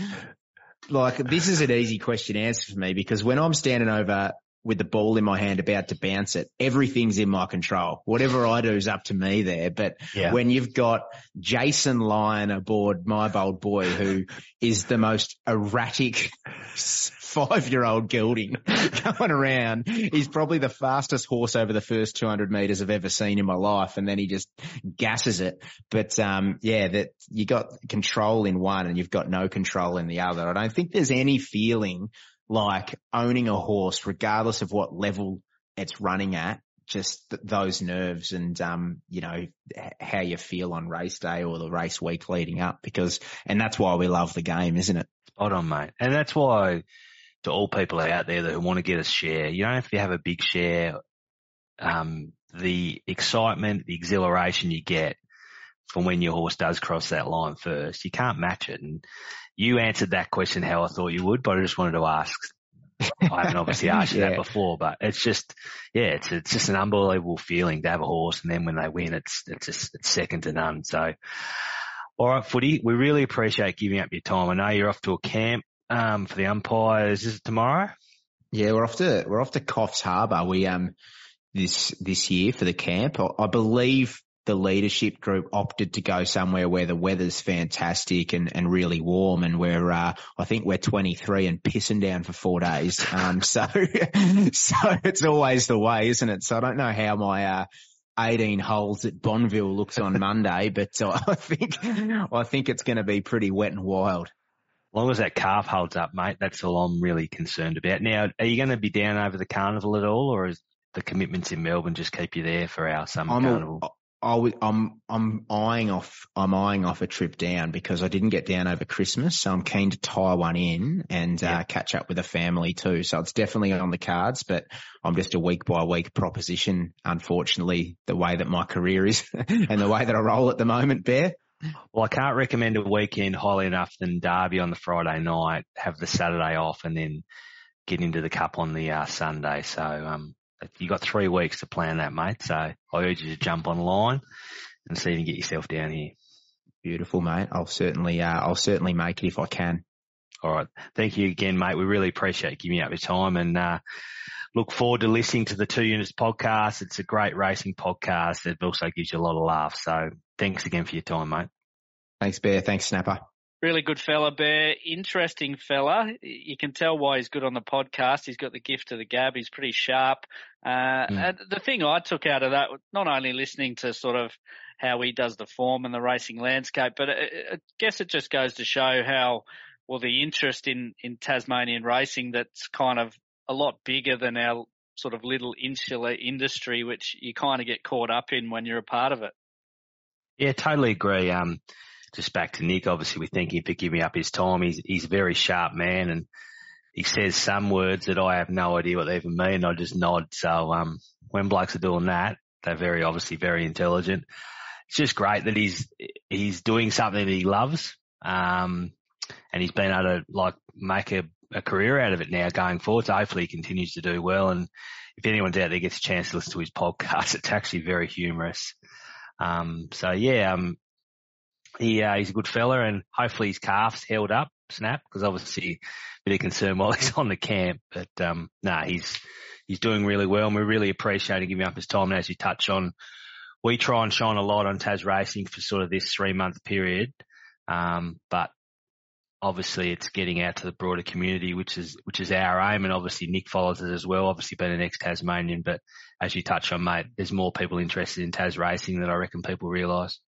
like this is an easy question to answer for me because when I'm standing over with the ball in my hand about to bounce it, everything's in my control. Whatever I do is up to me there. But Yeah. when you've got Jason Lyon aboard my bold boy who is the most erratic five year old gelding going around. He's probably the fastest horse over the first 200 meters I've ever seen in my life. And then he just gasses it. But, um, yeah, that you got control in one and you've got no control in the other. I don't think there's any feeling like owning a horse, regardless of what level it's running at, just th- those nerves and, um, you know, h- how you feel on race day or the race week leading up because, and that's why we love the game, isn't it? Spot on, mate. And that's why to all people out there that want to get a share, you don't have to have a big share. Um, the excitement, the exhilaration you get from when your horse does cross that line first, you can't match it. And you answered that question how I thought you would, but I just wanted to ask I haven't obviously asked you Yeah. that before, but it's just, yeah, it's it's just an unbelievable feeling to have a horse, and then when they win, it's it's just it's second to none. So, all right, footy, we really appreciate giving up your time. I know you're off to a camp um, for the umpires. Is it tomorrow? Yeah, we're off to we're off to Coffs Harbour. We um this this year for the camp. I, I believe the leadership group opted to go somewhere where the weather's fantastic and, and really warm, and we're uh, I think we're 23 and pissing down for four days. Um, so so it's always the way, isn't it? So I don't know how my uh, 18 holes at Bonville looks on Monday, but uh, I think I think it's going to be pretty wet and wild. As long as that calf holds up, mate, that's all I'm really concerned about. Now, are you going to be down over the carnival at all, or is the commitments in Melbourne just keep you there for our summer I'm carnival? a, I would, I'm I'm eyeing off I'm eyeing off a trip down because I didn't get down over Christmas, so I'm keen to tie one in and Yeah. uh, catch up with the family too. So it's definitely on the cards, but I'm just a week by week proposition. Unfortunately, the way that my career is and the way that I roll at the moment, Bear. Well, I can't recommend a weekend highly enough than Derby on the Friday night, have the Saturday off, and then get into the Cup on the uh, Sunday. So um, you got three weeks to plan that, mate. So I urge you to jump online and see if you can get yourself down here. Beautiful, mate. I'll certainly uh, I'll certainly make it if I can. All right. Thank you again, mate. We really appreciate giving up your time and uh, look forward to listening to the Two Units podcast. It's a great racing podcast. It also gives you a lot of laughs. So thanks again for your time, mate. Thanks, Bear. Thanks, Snapper. Really good fella, Bear. Interesting fella. You can tell why he's good on the podcast. He's got the gift of the gab. He's pretty sharp. Uh, and the thing I took out of that, not only listening to sort of how he does the form and the racing landscape, but I, I guess it just goes to show how, well, the interest in, in Tasmanian racing that's kind of a lot bigger than our sort of little insular industry, which you kind of get caught up in when you're a part of it. Yeah, totally agree. Um, just back to Nick, obviously we thank him for giving up his time. He's, he's a very sharp man and he says some words that I have no idea what they even mean. I just nod. So, um, when blokes are doing that, they're very obviously very intelligent. It's just great that he's, he's doing something that he loves. Um, and he's been able to like make a, a career out of it now going forward. So hopefully he continues to do well. And if anyone's out there gets a chance to listen to his podcast, it's actually very humorous. Um, so yeah, um, he, uh, he's a good fella and hopefully his calf's held up, snap, because obviously a bit of concern while he's on the camp, but, um, nah, he's, he's doing really well and we really appreciate him giving up his time. And as you touch on, we try and shine a light on Tas Racing for sort of this three month period. Um, but obviously it's getting out to the broader community, which is, which is our aim. And obviously Nick follows it as well, obviously being an ex-Tasmanian, but as you touch on, mate, there's more people interested in Tas racing than I reckon people realise.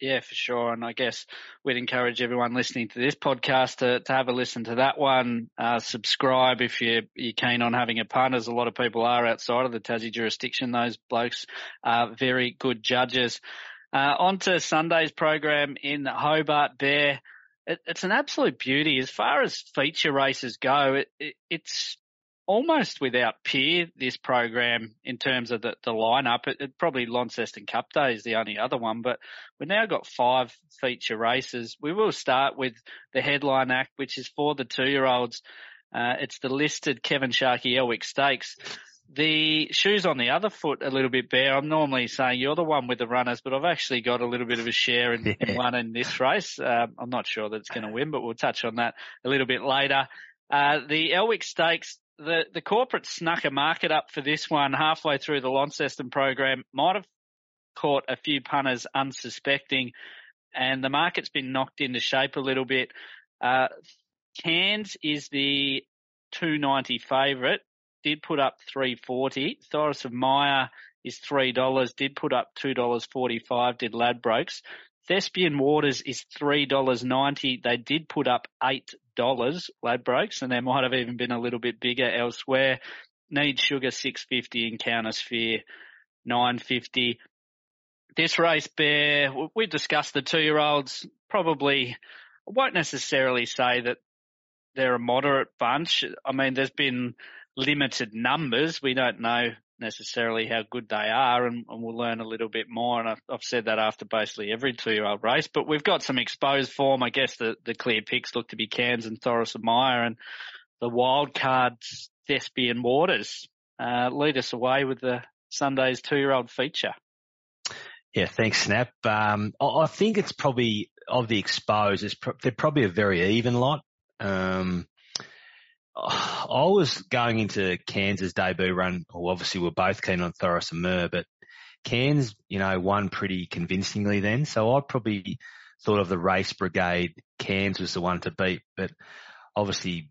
Yeah, for sure. And I guess we'd encourage everyone listening to this podcast to, to have a listen to that one. Uh, subscribe if you're, you're keen on having a punt, as a lot of people are outside of the Tassie jurisdiction. Those blokes are very good judges. Uh, on to Sunday's program in Hobart Bear. It, it's an absolute beauty. As far as feature races go, it, it, it's almost without peer, this program in terms of the, the lineup. It, it probably Launceston Cup Day is the only other one, but we've now got five feature races. We will start with the headline act, which is for the two year olds. Uh, it's the listed Kevin Sharkie Elwick Stakes. The shoes on the other foot a little bit bare. I'm normally saying you're the one with the runners, but I've actually got a little bit of a share in, in one in this race. Um, I'm not sure that it's going to win, but we'll touch on that a little bit later. Uh, the Elwick Stakes, the, the corporate snuck a market up for this one halfway through the Launceston program. Might have caught a few punters unsuspecting and the market's been knocked into shape a little bit. Uh, Cairns is the 290 favourite, did put up 340. Thoris of Maya is $3, did put up $2.45, did Ladbrokes. Thespian Waters is $3.90. They did put up $8 Ladbrokes and there might have even been a little bit bigger elsewhere. Need Sugar 650 and Countersphere 950. This race bear, we discussed the two year olds probably, won't necessarily say that they're a moderate bunch. I mean, there's been limited numbers. We don't know necessarily how good they are and, and we'll learn a little bit more. And I've, I've said that after basically every two year old race, but we've got some exposed form. I guess the, the clear picks look to be Cairns and Thoris and Meyer. And the wild cards Thespian Waters. Uh, lead us away with the Sunday's two-year-old feature. Yeah, thanks, Snap. Um, I, think it's probably of the exposed. Pro- they're probably a very even lot. Um, I was going into Cairns' debut run. Well, obviously, we're both keen on Thoris and Mer, but Cairns, you know, won pretty convincingly then. So I probably thought of the race brigade. Cairns was the one to beat, but obviously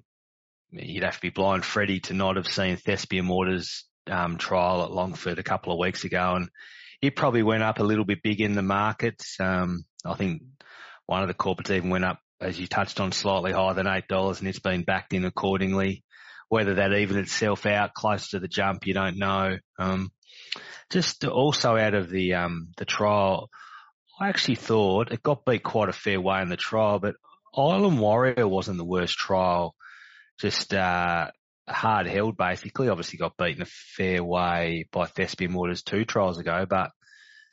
you'd have to be blind Freddie to not have seen Thespian Waters um, trial at Longford a couple of weeks ago, and it probably went up a little bit big in the markets. Um, I think one of the corporates even went up, as you touched on, slightly higher than eight dollars, and it's been backed in accordingly. Whether that evened itself out close to the jump, you don't know. Um, just also out of the um, the trial, I actually thought it got beat quite a fair way in the trial, but Island Warrior wasn't the worst trial. Just uh, hard held basically. Obviously got beaten a fair way by Thespian Waters two trials ago, but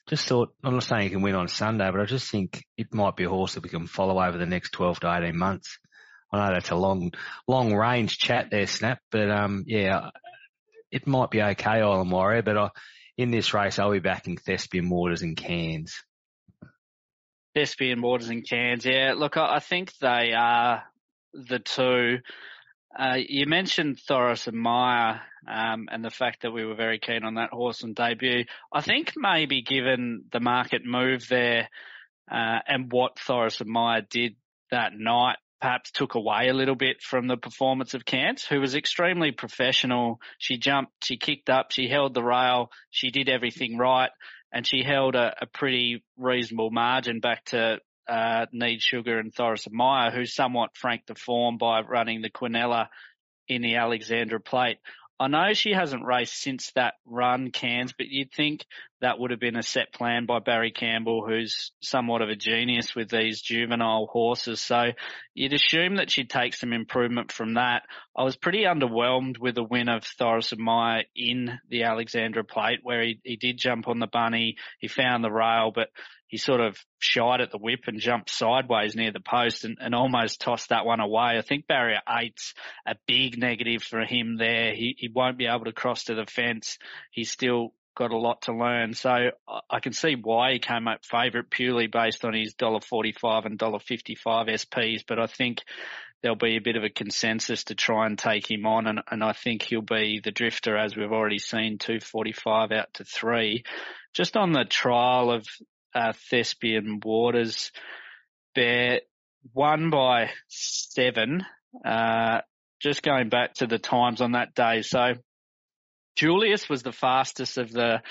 just thought, I'm not saying he can win on Sunday, but I just think it might be a horse that we can follow over the next 12 to 18 months. I know that's a long, long range chat there, Snap, but um, yeah, it might be okay, Island Warrior, but I, in this race, I'll be backing Thespian Waters and Cairns. Thespian Waters and Cairns, yeah. Look, I, I think they are the two uh, you mentioned Thoris and Meyer, um, and the fact that we were very keen on that horse on debut. I think maybe given the market move there, uh, and what Thoris and Meyer did that night, perhaps took away a little bit from the performance of Cairns, who was extremely professional. She jumped, she kicked up, she held the rail, she did everything right, and she held a, a pretty reasonable margin back to uh, Need Sugar and Thoris Meyer, who somewhat franked the form by running the Quinella in the Alexandra Plate. I know she hasn't raced since that run, Cairns, but you'd think that would have been a set plan by Barry Campbell, who's somewhat of a genius with these juvenile horses. So you'd assume that she'd take some improvement from that. I was pretty underwhelmed with the win of Thoris Meyer in the Alexandra Plate, where he, he did jump on the bunny, he found the rail, but he sort of shied at the whip and jumped sideways near the post and, and almost tossed that one away. I think barrier eight's a big negative for him there. He, he won't be able to cross to the fence. He's still got a lot to learn. So I can see why he came up favourite purely based on his $1.45 and $1.55 SPs, but I think there'll be a bit of a consensus to try and take him on and, and I think he'll be the drifter as we've already seen 245 out to three. Just on the trial of uh, Thespian Waters. Bear won by seven. Uh, just going back to the times on that day. So Julius was the fastest of the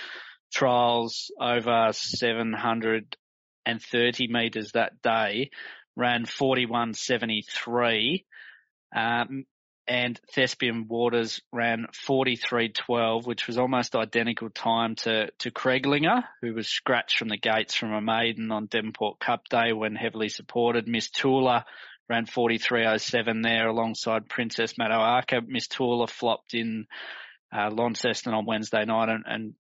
trials over 730 meters that day, ran 41.73. Um, and Thespian Waters ran 43.12, which was almost identical time to, to Craiglinger, who was scratched from the gates from a maiden on Devonport Cup Day when heavily supported. Miss Tula ran 43.07 there alongside Princess Madawarka. Miss Tula flopped in uh, Launceston on Wednesday night and, and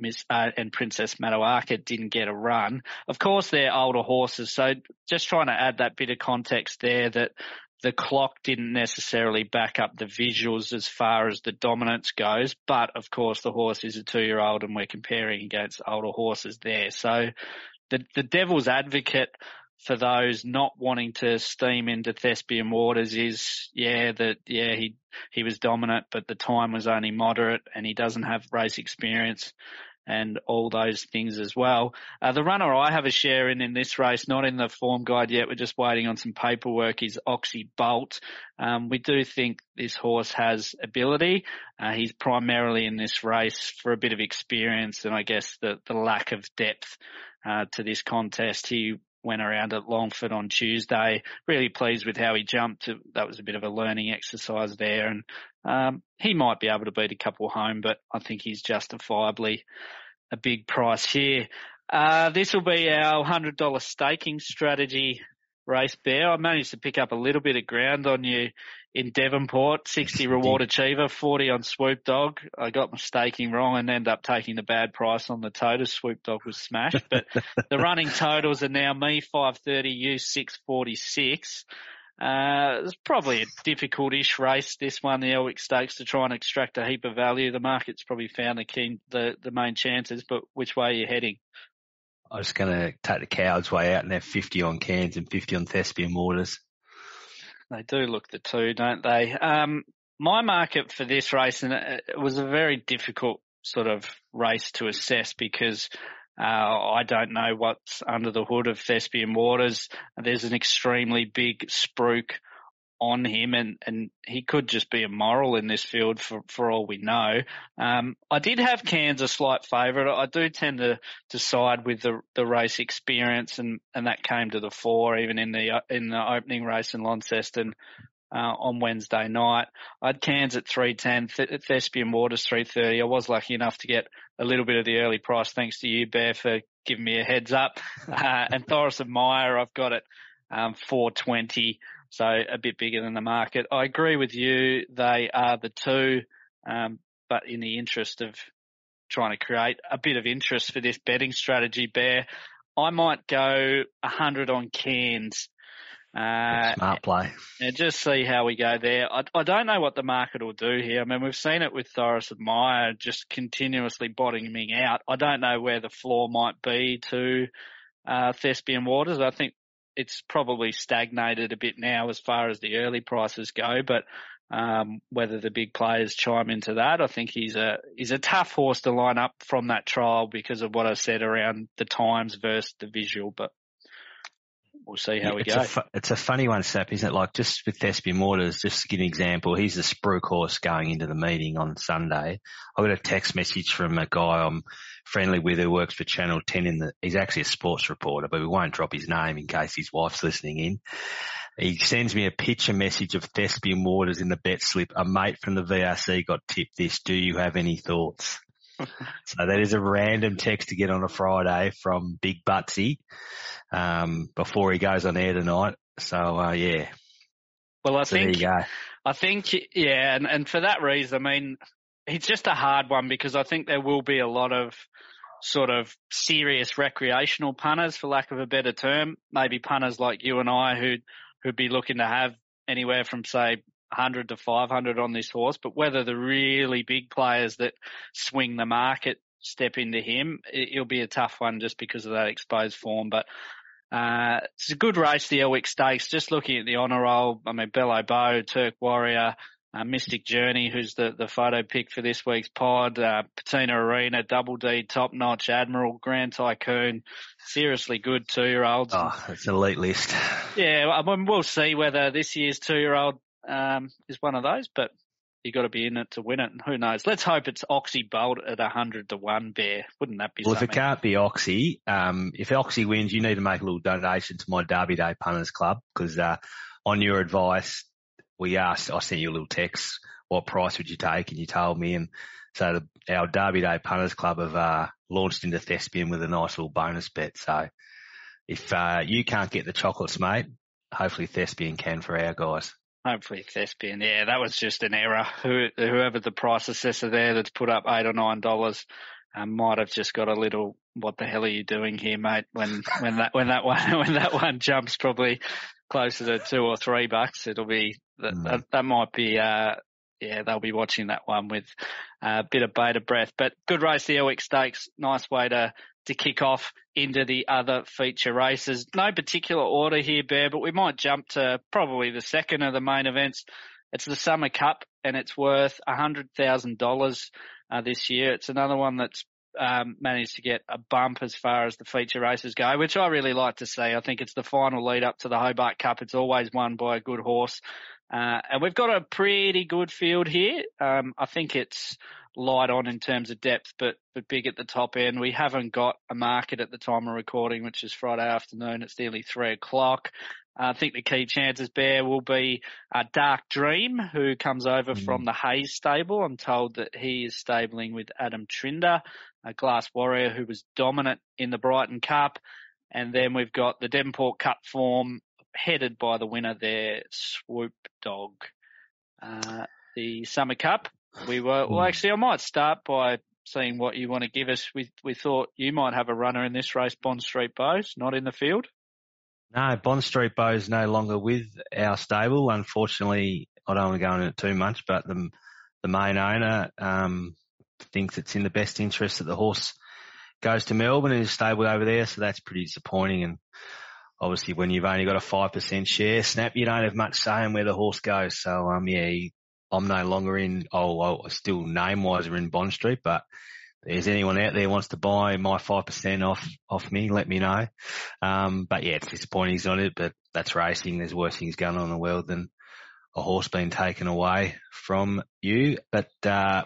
Miss uh, and Princess Madawarka didn't get a run. Of course, they're older horses, so just trying to add that bit of context there that the clock didn't necessarily back up the visuals as far as the dominance goes, but of course the horse is a two year old and we're comparing against older horses there. So the, the devil's advocate for those not wanting to steam into Thespian waters is, yeah, that, yeah, he, he was dominant, but the time was only moderate and he doesn't have race experience and all those things as well. Uh, the runner I have a share in in this race, not in the form guide yet, we're just waiting on some paperwork, is Oxy Bolt. Um, we do think this horse has ability. Uh, he's primarily in this race for a bit of experience and I guess the, the lack of depth uh, to this contest. He went around at Longford on Tuesday. Really pleased with how he jumped. That was a bit of a learning exercise there, and um, he might be able to beat a couple home, but I think he's justifiably a big price here. Uh, this will be our $100 staking strategy race bear. I managed to pick up a little bit of ground on you in Devonport, 60 reward achiever, 40 on Swoop Dog. I got my staking wrong and ended up taking the bad price on the total. Swoop Dog was smashed, but the running totals are now me 530, you 646. Uh, it's probably a difficult-ish race, this one, the Elwick Stakes, to try and extract a heap of value. The market's probably found the key, the, the main chances, but which way are you heading? I'm just going to take the coward's way out and have 50 on Cairns and 50 on Thespian Waters. They do look the two, don't they? Um, my market for this race, and it was a very difficult sort of race to assess because uh, I don't know what's under the hood of Thespian Waters. There's an extremely big spruik on him and, and he could just be a moral in this field for, for all we know. Um, I did have Cairns a slight favourite. I do tend to, to side with the, the race experience and, and that came to the fore even in the, in the opening race in Launceston uh, on Wednesday night. I had Cairns at 310, Th- Thespian Waters 330. I was lucky enough to get a little bit of the early price thanks to you, Bear, for giving me a heads up. Uh, and Thoris of Meyer, I've got it um, 420, so a bit bigger than the market. I agree with you. They are the two, um, but in the interest of trying to create a bit of interest for this betting strategy, Bear, I might go 100 on Cairns uh, Smart play. And just see how we go there. I, I, don't know what the market will do here. I mean, we've seen it with Thoris of Meyer just continuously bottoming out. I don't know where the floor might be to uh, Thespian Waters. I think it's probably stagnated a bit now as far as the early prices go, but um, whether the big players chime into that, I think he's a he's a tough horse to line up from that trial because of what I said around the times versus the visual. But we'll see how we it's go. A fu- it's a funny one, Sap, isn't it? Like just with Thespian Waters, just to give an example, he's the spruik horse going into the meeting on Sunday. I got a text message from a guy I'm friendly with who works for Channel 10 in the, he's actually a sports reporter, but we won't drop his name in case his wife's listening in. He sends me a picture message of Thespian Waters in the bet slip. A mate from the VRC got tipped this. Do you have any thoughts? so that is a random text to get on a Friday from Big Butsy um, before he goes on air tonight. So uh, yeah. Well, I so think I think yeah, and, and for that reason, I mean, it's just a hard one because I think there will be a lot of sort of serious recreational punters, for lack of a better term, maybe punters like you and I who who'd be looking to have anywhere from say 100 to 500 on this horse, but whether the really big players that swing the market step into him, it, will be a tough one just because of that exposed form. But uh, it's a good race, the Elwick Stakes. Just looking at the honour roll, I mean, Bello Bow, Turk Warrior, uh, Mystic Journey, who's the, the photo pick for this week's pod, uh, Patina Arena, Double D, Top Notch, Admiral, Grand Tycoon, seriously good two-year-olds. Oh, it's an elite list. Yeah, I mean, we'll see whether this year's two-year-old um, is one of those, but you got to be in it to win it. And who knows? Let's hope it's Oxy Bolt at a hundred to one. Bear, wouldn't that be? Well, something? if it can't be Oxy, um, if Oxy wins, you need to make a little donation to my Derby Day Punters Club because uh, on your advice, we asked. I sent you a little text. What price would you take? And you told me, and so the, our Derby Day Punters Club have uh, launched into Thespian with a nice little bonus bet. So if uh, you can't get the chocolates, mate, hopefully Thespian can for our guys. Hopefully Thespian. Yeah, that was just an error. Who, whoever the price assessor there that's put up eight or nine dollars um, might have just got a little. What the hell are you doing here, mate? When when that when that one when that one jumps probably closer to two or three bucks, it'll be that mm. that, that might be. Uh, yeah, they'll be watching that one with a bit of bated breath. But good race, the Elwick Stakes. Nice way to to kick off into the other feature races. No particular order here, Bear, but we might jump to probably the second of the main events. It's the Summer Cup and it's worth $100,000 uh, this year. It's another one that's um, managed to get a bump as far as the feature races go, which I really like to see. I think it's the final lead up to the Hobart Cup. It's always won by a good horse. Uh, and we've got a pretty good field here. Um, I think it's light on in terms of depth, but but big at the top end. We haven't got a market at the time of recording, which is Friday afternoon. It's nearly three o'clock. Uh, I think the key chances bear will be uh, Dark Dream, who comes over mm. from the Hayes stable. I'm told that he is stabling with Adam Trinder, a Glass Warrior who was dominant in the Brighton Cup. And then we've got the Devonport Cup form headed by the winner there, Swoop Dog. Uh, the Summer Cup we were, well, hmm. actually, I might start by seeing what you want to give us. We, we thought you might have a runner in this race, Bond Street Bows, not in the field. No, Bond Street Bow's no longer with our stable. Unfortunately, I don't want to go into it too much, but the the main owner um, thinks it's in the best interest that the horse goes to Melbourne and is stable over there. So that's pretty disappointing. And obviously, when you've only got a five percent share, snap, you don't have much say in where the horse goes. So um, yeah, I'm no longer in. Oh, well, still name wise are in Bond Street, but there's anyone out there wants to buy my 5% off, off me, let me know. Um, but yeah, it's disappointing he's on it, but that's racing. There's worse things going on in the world than a horse being taken away from you. But, uh,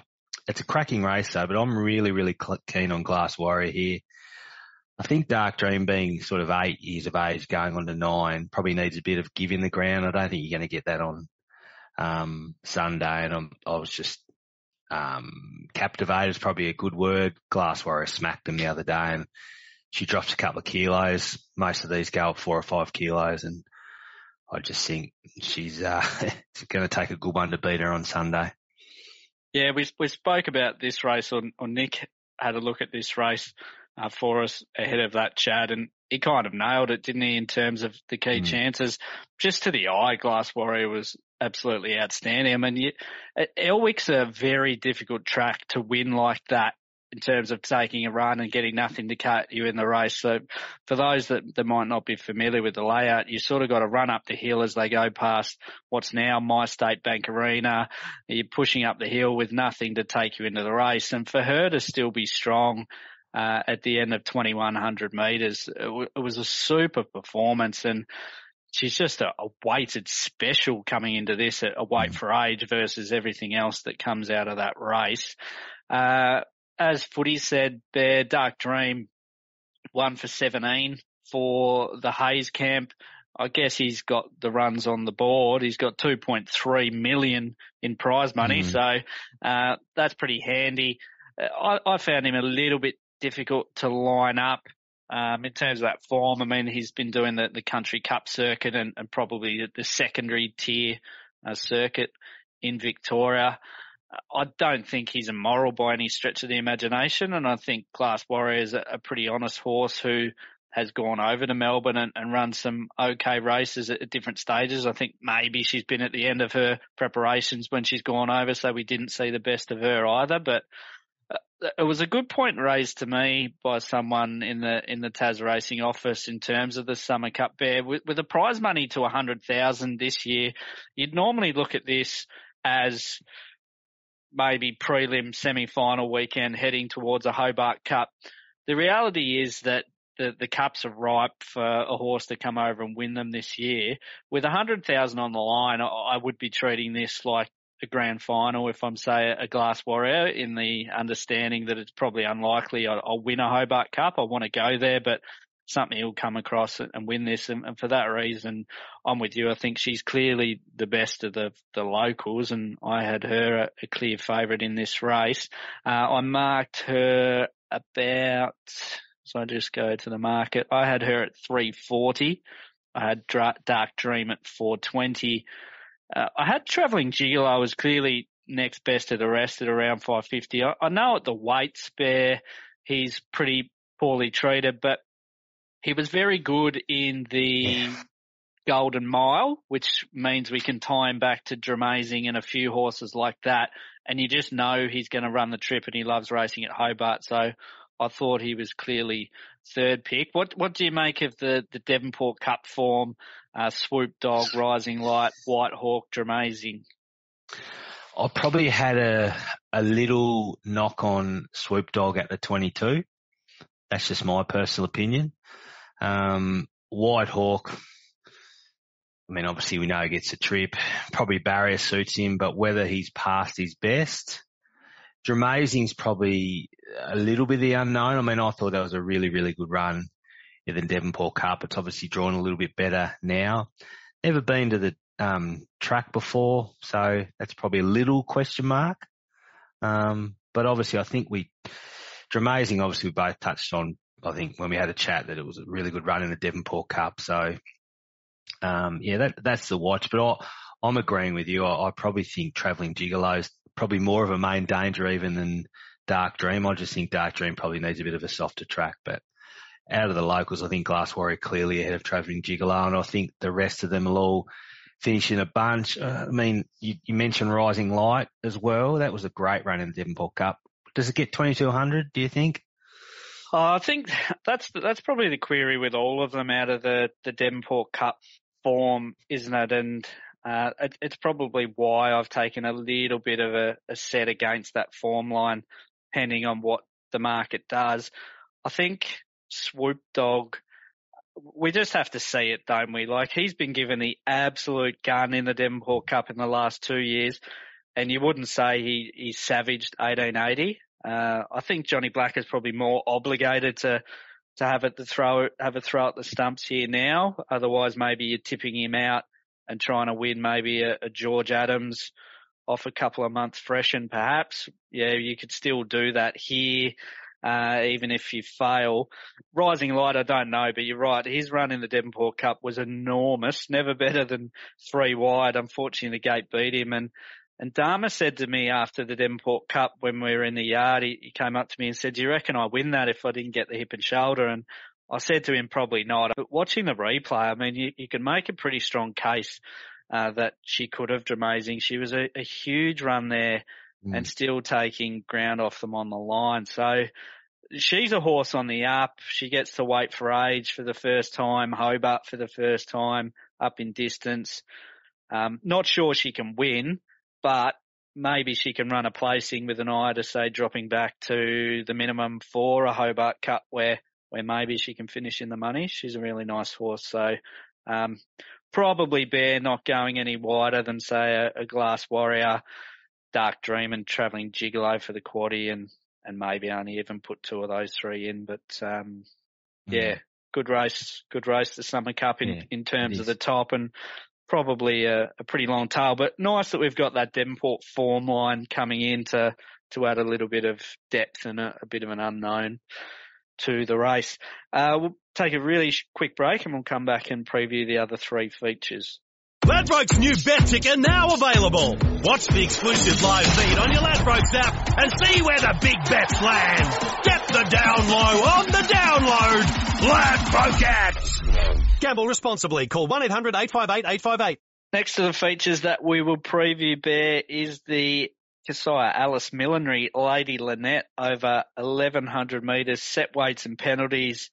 it's a cracking race though, but I'm really, really keen on Glass Warrior here. I think Dark Dream being sort of eight years of age going on to nine probably needs a bit of give in the ground. I don't think you're going to get that on, um, Sunday. And I'm, I was just um, captivate is probably a good word. Glass Warrior smacked him the other day and she drops a couple of kilos. Most of these go up four or five kilos and I just think she's, uh, going to take a good one to beat her on Sunday. Yeah, we, we spoke about this race or, or Nick had a look at this race uh, for us ahead of that chat and he kind of nailed it, didn't he, in terms of the key mm. chances. Just to the eye, Glass Warrior was absolutely outstanding. I mean, you, Elwick's a very difficult track to win like that in terms of taking a run and getting nothing to cut you in the race. So for those that, that might not be familiar with the layout, you sort of got to run up the hill as they go past what's now My State Bank Arena. You're pushing up the hill with nothing to take you into the race. And for her to still be strong, uh, at the end of 2100 meters, it, w- it was a super performance and she's just a, a, weighted special coming into this, a, a weight mm. for age versus everything else that comes out of that race. Uh, as Footy said, their Dark Dream one for 17 for the Hayes camp. I guess he's got the runs on the board. He's got 2.3 million in prize money. Mm. So, uh, that's pretty handy. I, I found him a little bit difficult to line up. Um, in terms of that form, I mean, he's been doing the, the country cup circuit and, and probably the secondary tier uh, circuit in Victoria. I don't think he's immoral by any stretch of the imagination. And I think Glass Warrior is a, a pretty honest horse who has gone over to Melbourne and, and run some okay races at, at, different stages. I think maybe she's been at the end of her preparations when she's gone over, so we didn't see the best of her either. But it was a good point raised to me by someone in the in the Tas Racing office in terms of the Summer Cup Bear with, with a prize money to a hundred thousand this year. You'd normally look at this as maybe prelim semi-final weekend heading towards a Hobart Cup. The reality is that the, the cups are ripe for a horse to come over and win them this year. With a hundred thousand on the line, I, I would be treating this like a grand final if I'm say a glass warrior in the understanding that it's probably unlikely I'll, I'll win a Hobart Cup. I want to go there, but something will come across and win this. And, and, for that reason, I'm with you. I think she's clearly the best of the, the locals and I had her a, a clear favourite in this race. Uh, I marked her about, so I just go to the market. I had her at 340. I had Dark Dream at 420. Uh, I had travelling Gigolo was clearly next best to the rest at around 550. I, I know at the weight spare he's pretty poorly treated, but he was very good in the Golden Mile, which means we can tie him back to Dramazing and a few horses like that. And you just know he's going to run the trip and he loves racing at Hobart. So I thought he was clearly third pick. What what do you make of the the Devonport Cup form? Uh, Swoop Dog, Rising Light, White Hawk, Dramazing. I probably had a a little knock on Swoop Dog at the 22. That's just my personal opinion. Um, White Hawk. I mean, obviously we know he gets a trip. Probably barrier suits him, but whether he's past his best, Dramazing's probably a little bit the unknown. I mean, I thought that was a really, really good run in the Devonport Cup. It's obviously drawn a little bit better now. Never been to the um, track before, so that's probably a little question mark. Um, but obviously, I think we, Dramazing, obviously, we both touched on, I think, when we had a chat that it was a really good run in the Devonport Cup. So, um, yeah, that, that's the watch. But I, I'm agreeing with you. I, I probably think Travelling Gigolo's probably more of a main danger even than Dark Dream. I just think Dark Dream probably needs a bit of a softer track, but out of the locals, I think Glass Warrior clearly ahead of Travelling Gigolo, and I think the rest of them will all finish in a bunch. Uh, I mean, you, you, mentioned Rising Light as well. That was a great run in the Devonport Cup. Does it get 2200, do you think? Oh, I think that's that's probably the query with all of them out of the the Devonport Cup form, isn't it? And uh, it, it's probably why I've taken a little bit of a, a set against that form line, depending on what the market does. I think Swoop Dog, we just have to see it, don't we? Like he's been given the absolute gun in the Devonport Cup in the last two years, and you wouldn't say he he savaged 1880. Uh, I think Johnny Black is probably more obligated to to have it to throw have a throw at the stumps here now. Otherwise, maybe you're tipping him out and trying to win maybe a, a George Adams off a couple of months fresh and perhaps. Yeah, you could still do that here. Uh, even if you fail. Rising Light, I don't know, but you're right. His run in the Devonport Cup was enormous, never better than three wide. Unfortunately, the gate beat him. And and Dharma said to me after the Devonport Cup when we were in the yard, he, he came up to me and said, do you reckon I win that if I didn't get the hip and shoulder? And I said to him, probably not. But watching the replay, I mean, you, you can make a pretty strong case uh, that she could have amazing. She was a, a huge run there mm. and still taking ground off them on the line. So she's a horse on the up. She gets to wait for age for the first time, Hobart for the first time, up in distance. Um, not sure she can win, but maybe she can run a placing with an eye to say dropping back to the minimum for a Hobart Cup where where maybe she can finish in the money. She's a really nice horse, so um, probably Bear not going any wider than say a, a Glass Warrior, Dark Dream, and Travelling Gigolo for the quaddy, and and maybe only even put two of those three in. But um, yeah, mm. good race, good race the Summer Cup in yeah, in terms of the top, and probably a, a, pretty long tail, but nice that we've got that Devonport form line coming in to, to add a little bit of depth and a, a bit of an unknown to the race. Uh, we'll take a really quick break and we'll come back and preview the other three features. Ladbrokes new bet ticker now available. Watch the exclusive live feed on your Ladbrokes app and see where the big bets land. Get the down low on the download. Ladbrokes. Gamble responsibly. Call 1-800-858-858. Next to the features that we will preview, Bear, is the Kesiah Alice Millinery Lady Lynette over 1100 metres, set weights and penalties.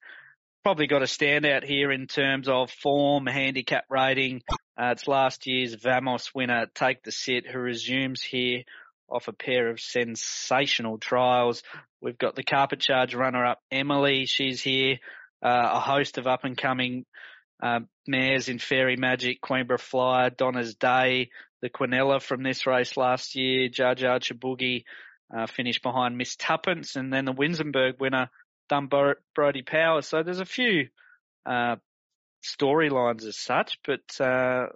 Probably got a standout here in terms of form, handicap rating. Uh, it's last year's Vamos winner, Take the Sit, who resumes here off a pair of sensational trials. We've got the carpet charge runner up, Emily. She's here. Uh, a host of up and coming uh, mares in Fairy Magic, Queenborough Flyer, Donna's Day, the Quinella from this race last year, Jar Jar Chabugi, uh, finished behind Miss Tuppence, and then the Winsenberg winner, Dumb Brody Power. So there's a few, uh, storylines as such, but, uh,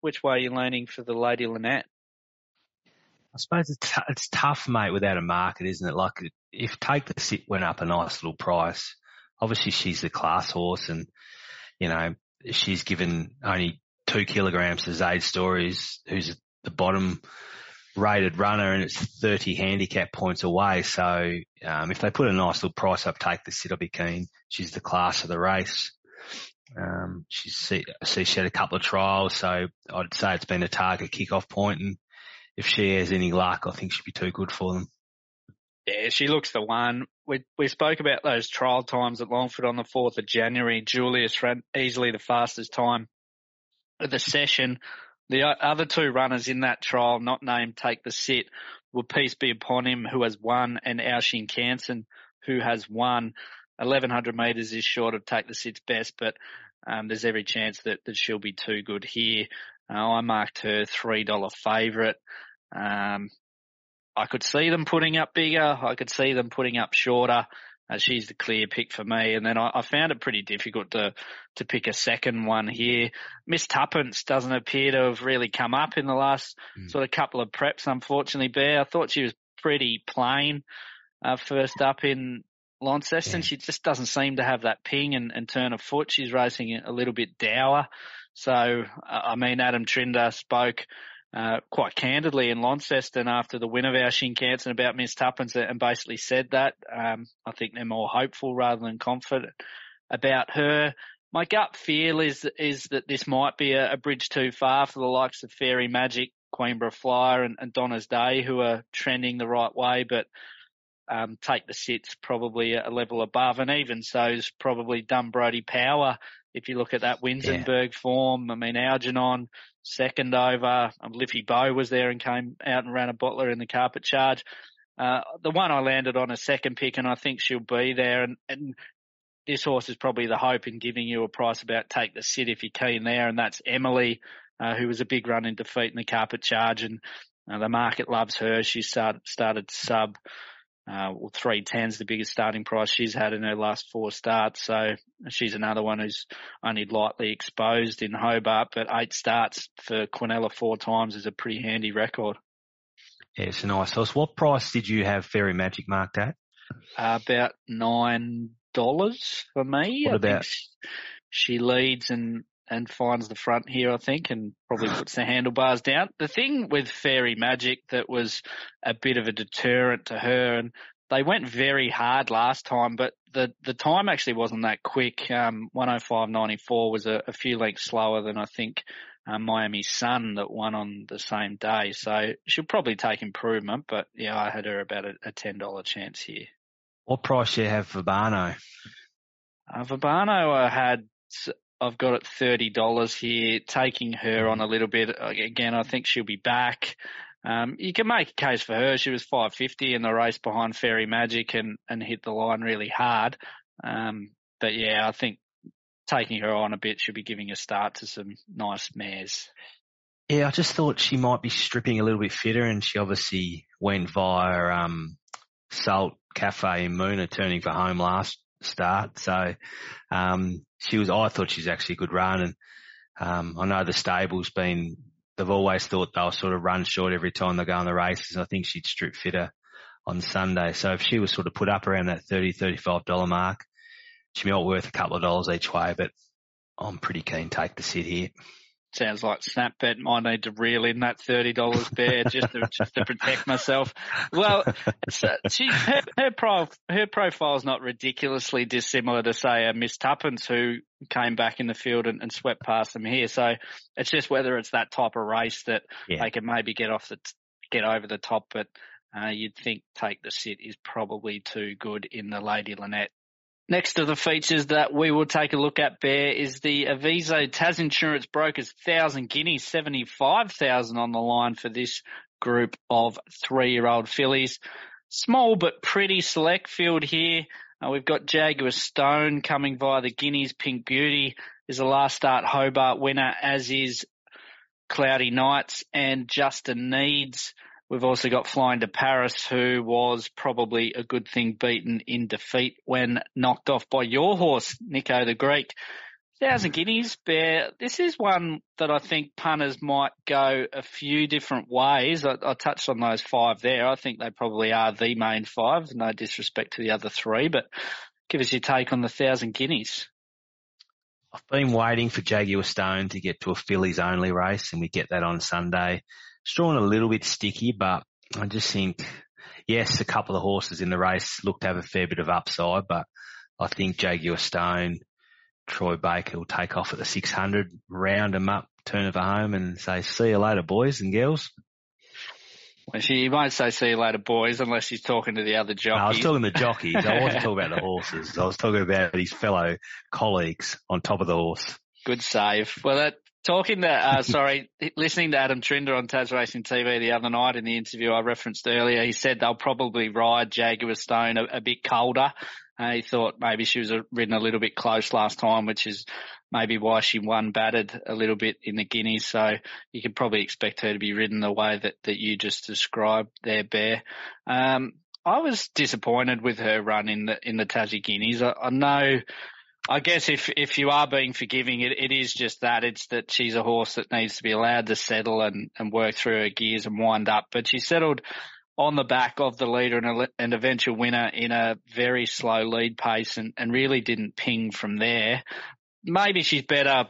which way are you leaning for the Lady Lynette? I suppose it's, t- it's tough, mate, without a market, isn't it? Like if Take the Sit went up a nice little price, obviously she's the class horse and you know, she's given only two kilograms to Zaid Stories, who's the bottom rated runner and it's 30 handicap points away. So, um, if they put a nice little price up, take the sit, I'll be keen. She's the class of the race. Um, she's, see, she had a couple of trials, so I'd say it's been a target kickoff point and if she has any luck, I think she'd be too good for them. Yeah, she looks the one. We we spoke about those trial times at Longford on the fourth of January. Julius ran easily the fastest time of the session. The other two runners in that trial, not named Take the Sit, were Peace Be Upon Him, who has won, and Oisin Canson, who has won. 1100 metres is short of Take the Sit's best, but um, there's every chance that, that she'll be too good here. Uh, I marked her $3 favourite. Um, I could see them putting up bigger. I could see them putting up shorter. Uh, she's the clear pick for me. And then I, I, found it pretty difficult to, to pick a second one here. Miss Tuppence doesn't appear to have really come up in the last mm. sort of couple of preps, unfortunately, Bear. I thought she was pretty plain, uh, first up in Launceston. Yeah. She just doesn't seem to have that ping and, and turn of foot. She's racing a little bit dour. So, I mean, Adam Trinder spoke uh, quite candidly in Launceston after the win of our Shinkansen about Miss Tuppence and basically said that. Um, I think they're more hopeful rather than confident. about her. My gut feel is is that this might be a, a bridge too far for the likes of Fairy Magic, Queenborough Flyer, and, and Donna's Day, who are trending the right way, but um, take the sits probably a level above, and even so is probably Brody Power. If you look at that Winsenberg yeah. form, I mean Algernon second over, um, Liffey Bow was there and came out and ran a bottler in the carpet charge. Uh, the one I landed on a second pick, and I think she'll be there. And, and this horse is probably the hope in giving you a price about take the sit if you're keen there, and that's Emily, uh, who was a big run in defeat in the carpet charge, and uh, the market loves her. She started started sub. Uh, well, three tens, the biggest starting price she's had in her last four starts. So she's another one who's only lightly exposed in Hobart, but eight starts for Quinella four times is a pretty handy record. Yeah, it's a nice horse. What price did you have Fairy Magic marked at? Uh, about nine dollars for me. What I about? she leads and and finds the front here, I think, and probably puts the handlebars down. The thing with Fairy Magic that was a bit of a deterrent to her, and they went very hard last time, but the the time actually wasn't that quick. Um, 105.94 was a, a few lengths slower than I think uh, Miami Sun that won on the same day. So she'll probably take improvement, but yeah, I had her about a, a ten dollar chance here. What price do you have for Barno? Uh, Verbano, I had, I've got it $30 here, taking her on a little bit. Again, I think she'll be back. Um, you can make a case for her. She was 550 in the race behind Fairy Magic and, and hit the line really hard. Um, but yeah, I think taking her on a bit should be giving a start to some nice mares. Yeah, I just thought she might be stripping a little bit fitter and she obviously went via, um, Salt Cafe in Moona turning for home last start. So, um, she was, I thought she's actually a good run and, um, I know the stable's been, they've always thought they'll sort of run short every time they go on the races. I think she'd strip fitter on Sunday. So if she was sort of put up around that 30 $35 mark, she might worth a couple of dollars each way, but I'm pretty keen to take the sit here sounds like Snapbet might need to reel in that thirty dollars bear just to just to protect myself. Well, uh, she her her, pro, her profile's not ridiculously dissimilar to say a Miss Tuppence who came back in the field and, and, swept past them here. So it's just whether it's that type of race that yeah. they can maybe get off the get over the top, but. Uh, you'd think take the sit is probably too good in the Lady Lynette Next to the features that we will take a look at, Bear, is the Aviso Tas Insurance Brokers 1,000 guineas, 75,000 on the line for this group of three-year-old fillies. Small but pretty select field here. Uh, we've got Jaguar Stone coming via the Guineas. Pink Beauty is a last start Hobart winner, as is Cloudy Nights and Justin Needs. We've also got Flying to Paris, who was probably a good thing beaten in defeat when knocked off by your horse, Nico the Greek. Thousand guineas, Bear. This is one that I think punters might go a few different ways. I, I, touched on those five there. I think they probably are the main five. No disrespect to the other three, but give us your take on the thousand guineas. I've been waiting for Jaguar Stone to get to a fillies only race, and we get that on Sunday. Drawn a little bit sticky, but I just think, yes, a couple of horses in the race look to have a fair bit of upside, but I think Jaguar Stone, Troy Baker will take off at the 600, round them up, turn it for home and say, see you later, boys and girls. Well, she won't say see you later, boys, unless she's talking to the other jockeys. No, I was talking to the jockeys. I wasn't talking about the horses. I was talking about his fellow colleagues on top of the horse. Good save. Well, that Talking to, uh, sorry, listening to Adam Trinder on Tas Racing TV the other night in the interview I referenced earlier, he said they'll probably ride Jaguar Stone a, a bit colder. Uh, he thought maybe she was ridden a little bit close last time, which is maybe why she won battered a little bit in the Guineas. So you could probably expect her to be ridden the way that, that you just described there, Bear. Um, I was disappointed with her run in the in the Tassie Guineas. I, I know I guess if if you are being forgiving, it, it is just that. It's that she's a horse that needs to be allowed to settle and, and work through her gears and wind up. But she settled on the back of the leader and, a, and eventual winner in a very slow lead pace and, and really didn't ping from there. Maybe she's better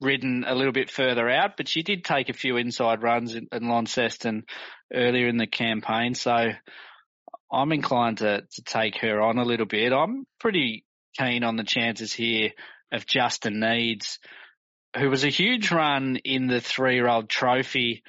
ridden a little bit further out, but she did take a few inside runs in, in Launceston earlier in the campaign. So I'm inclined to, to take her on a little bit. I'm pretty keen on the chances here of Justin Needs, who was a huge run in the three-year-old trophy.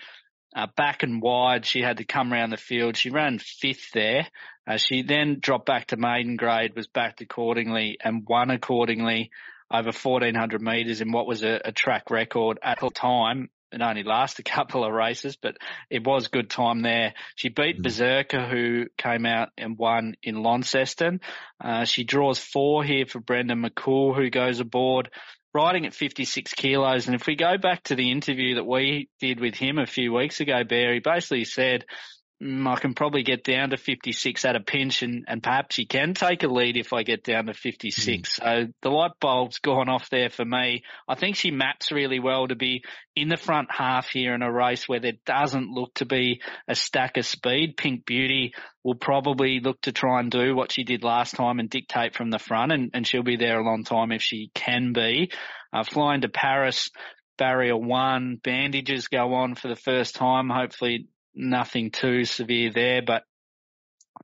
Uh, back and wide, she had to come around the field. She ran fifth there. Uh, she then dropped back to maiden grade, was backed accordingly, and won accordingly over 1400 metres in what was a, a track record at the time it only lasted a couple of races, but it was good time there. She beat mm. Berserker, who came out and won in Launceston. Uh, she draws four here for Brendan McCoull, who goes aboard riding at 56 kilos. And if we go back to the interview that we did with him a few weeks ago, Barry basically said Mm, I can probably get down to 56 at a pinch and, and perhaps he can take a lead if I get down to 56. Mm. So the light bulb's gone off there for me. I think she maps really well to be in the front half here in a race where there doesn't look to be a stack of speed. Pink Beauty will probably look to try and do what she did last time and dictate from the front and, and she'll be there a long time if she can be. Uh, flying to Paris, barrier one, bandages go on for the first time. Hopefully nothing too severe there, but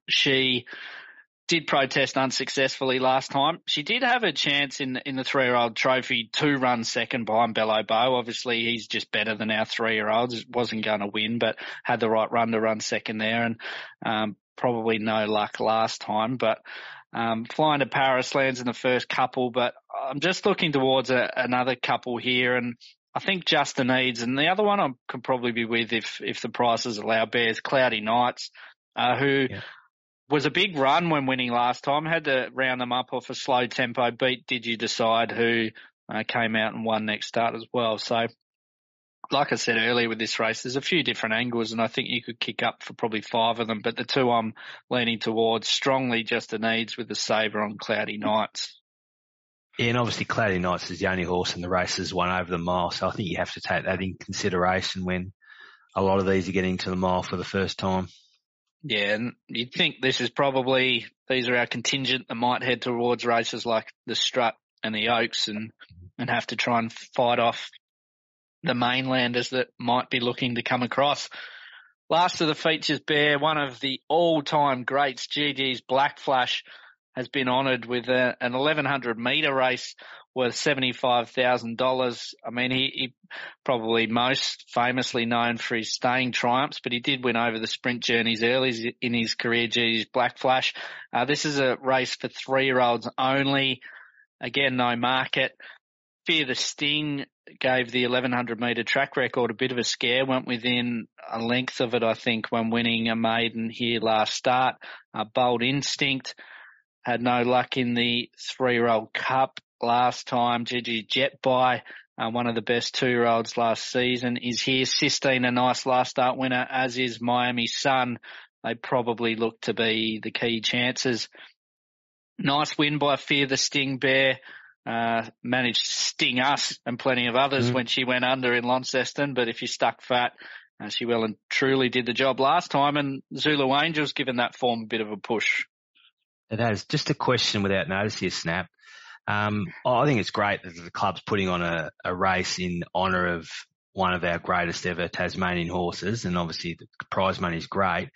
she did protest unsuccessfully last time. She did have a chance in in the three year old trophy to run second behind Bello Bow. Obviously, he's just better than our three year olds. wasn't going to win, but had the right run to run second there, and um, probably no luck last time. But um, flying to Paris lands in the first couple, but I'm just looking towards a, another couple here, and I think Justin Needs, and the other one I could probably be with if if the prices allow Bears Cloudy Nights, uh, who yeah. was a big run when winning last time. Had to round them up off a slow tempo beat. Did you decide who uh, came out and won next start as well? So, like I said earlier with this race, there's a few different angles, and I think you could kick up for probably five of them. But the two I'm leaning towards strongly, just the Needs with the saver on Cloudy Nights. Yeah, and obviously Cloudy Nights is the only horse in the race that's won over the mile, so I think you have to take that in consideration when a lot of these are getting to the mile for the first time. Yeah, and you'd think this is probably these are our contingent that might head towards races like the Strut and the Oaks and and have to try and fight off the mainlanders that might be looking to come across. Last of the features bear one of the all-time greats, GG's Black Flash has been honoured with a, an 1100 metre race worth $75,000. I mean, he, he probably most famously known for his staying triumphs, but he did win over the sprint journeys early in his career, G's Black Flash. Uh, this is a race for three year olds only. Again, no market. Fear the Sting gave the 1100 metre track record a bit of a scare, went within a length of it, I think, when winning a maiden here last start. Uh, Bold Instinct had no luck in the three-year-old cup last time. Gigi Jetby, uh, one of the best two-year-olds last season, is here. Sistine, a nice last start winner, as is Miami Sun. They probably look to be the key chances. Nice win by Fear the Sting Bear. Uh, managed to sting us and plenty of others mm. when she went under in Launceston. But if you stuck fat, uh, she well and truly did the job last time. And Zulu Angels given that form a bit of a push. It has. Just a question without notice here, Snap. Um, I think it's great that the club's putting on a, a race in honour of one of our greatest ever Tasmanian horses, and obviously the prize money is great.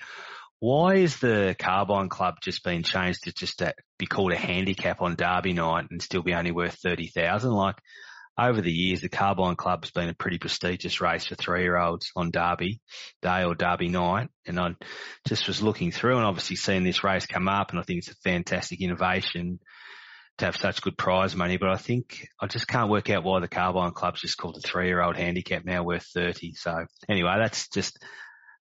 Why is the Carbine Club just been changed to just a, be called a handicap on Derby night and still be only worth thirty thousand? Like over the years, the Carbine Club's been a pretty prestigious race for three-year-olds on Derby Day or Derby night. And I just was looking through and obviously seeing this race come up and I think it's a fantastic innovation to have such good prize money. But I think I just can't work out why the Carbine Club's just called a three-year-old handicap now worth 30. So anyway, that's just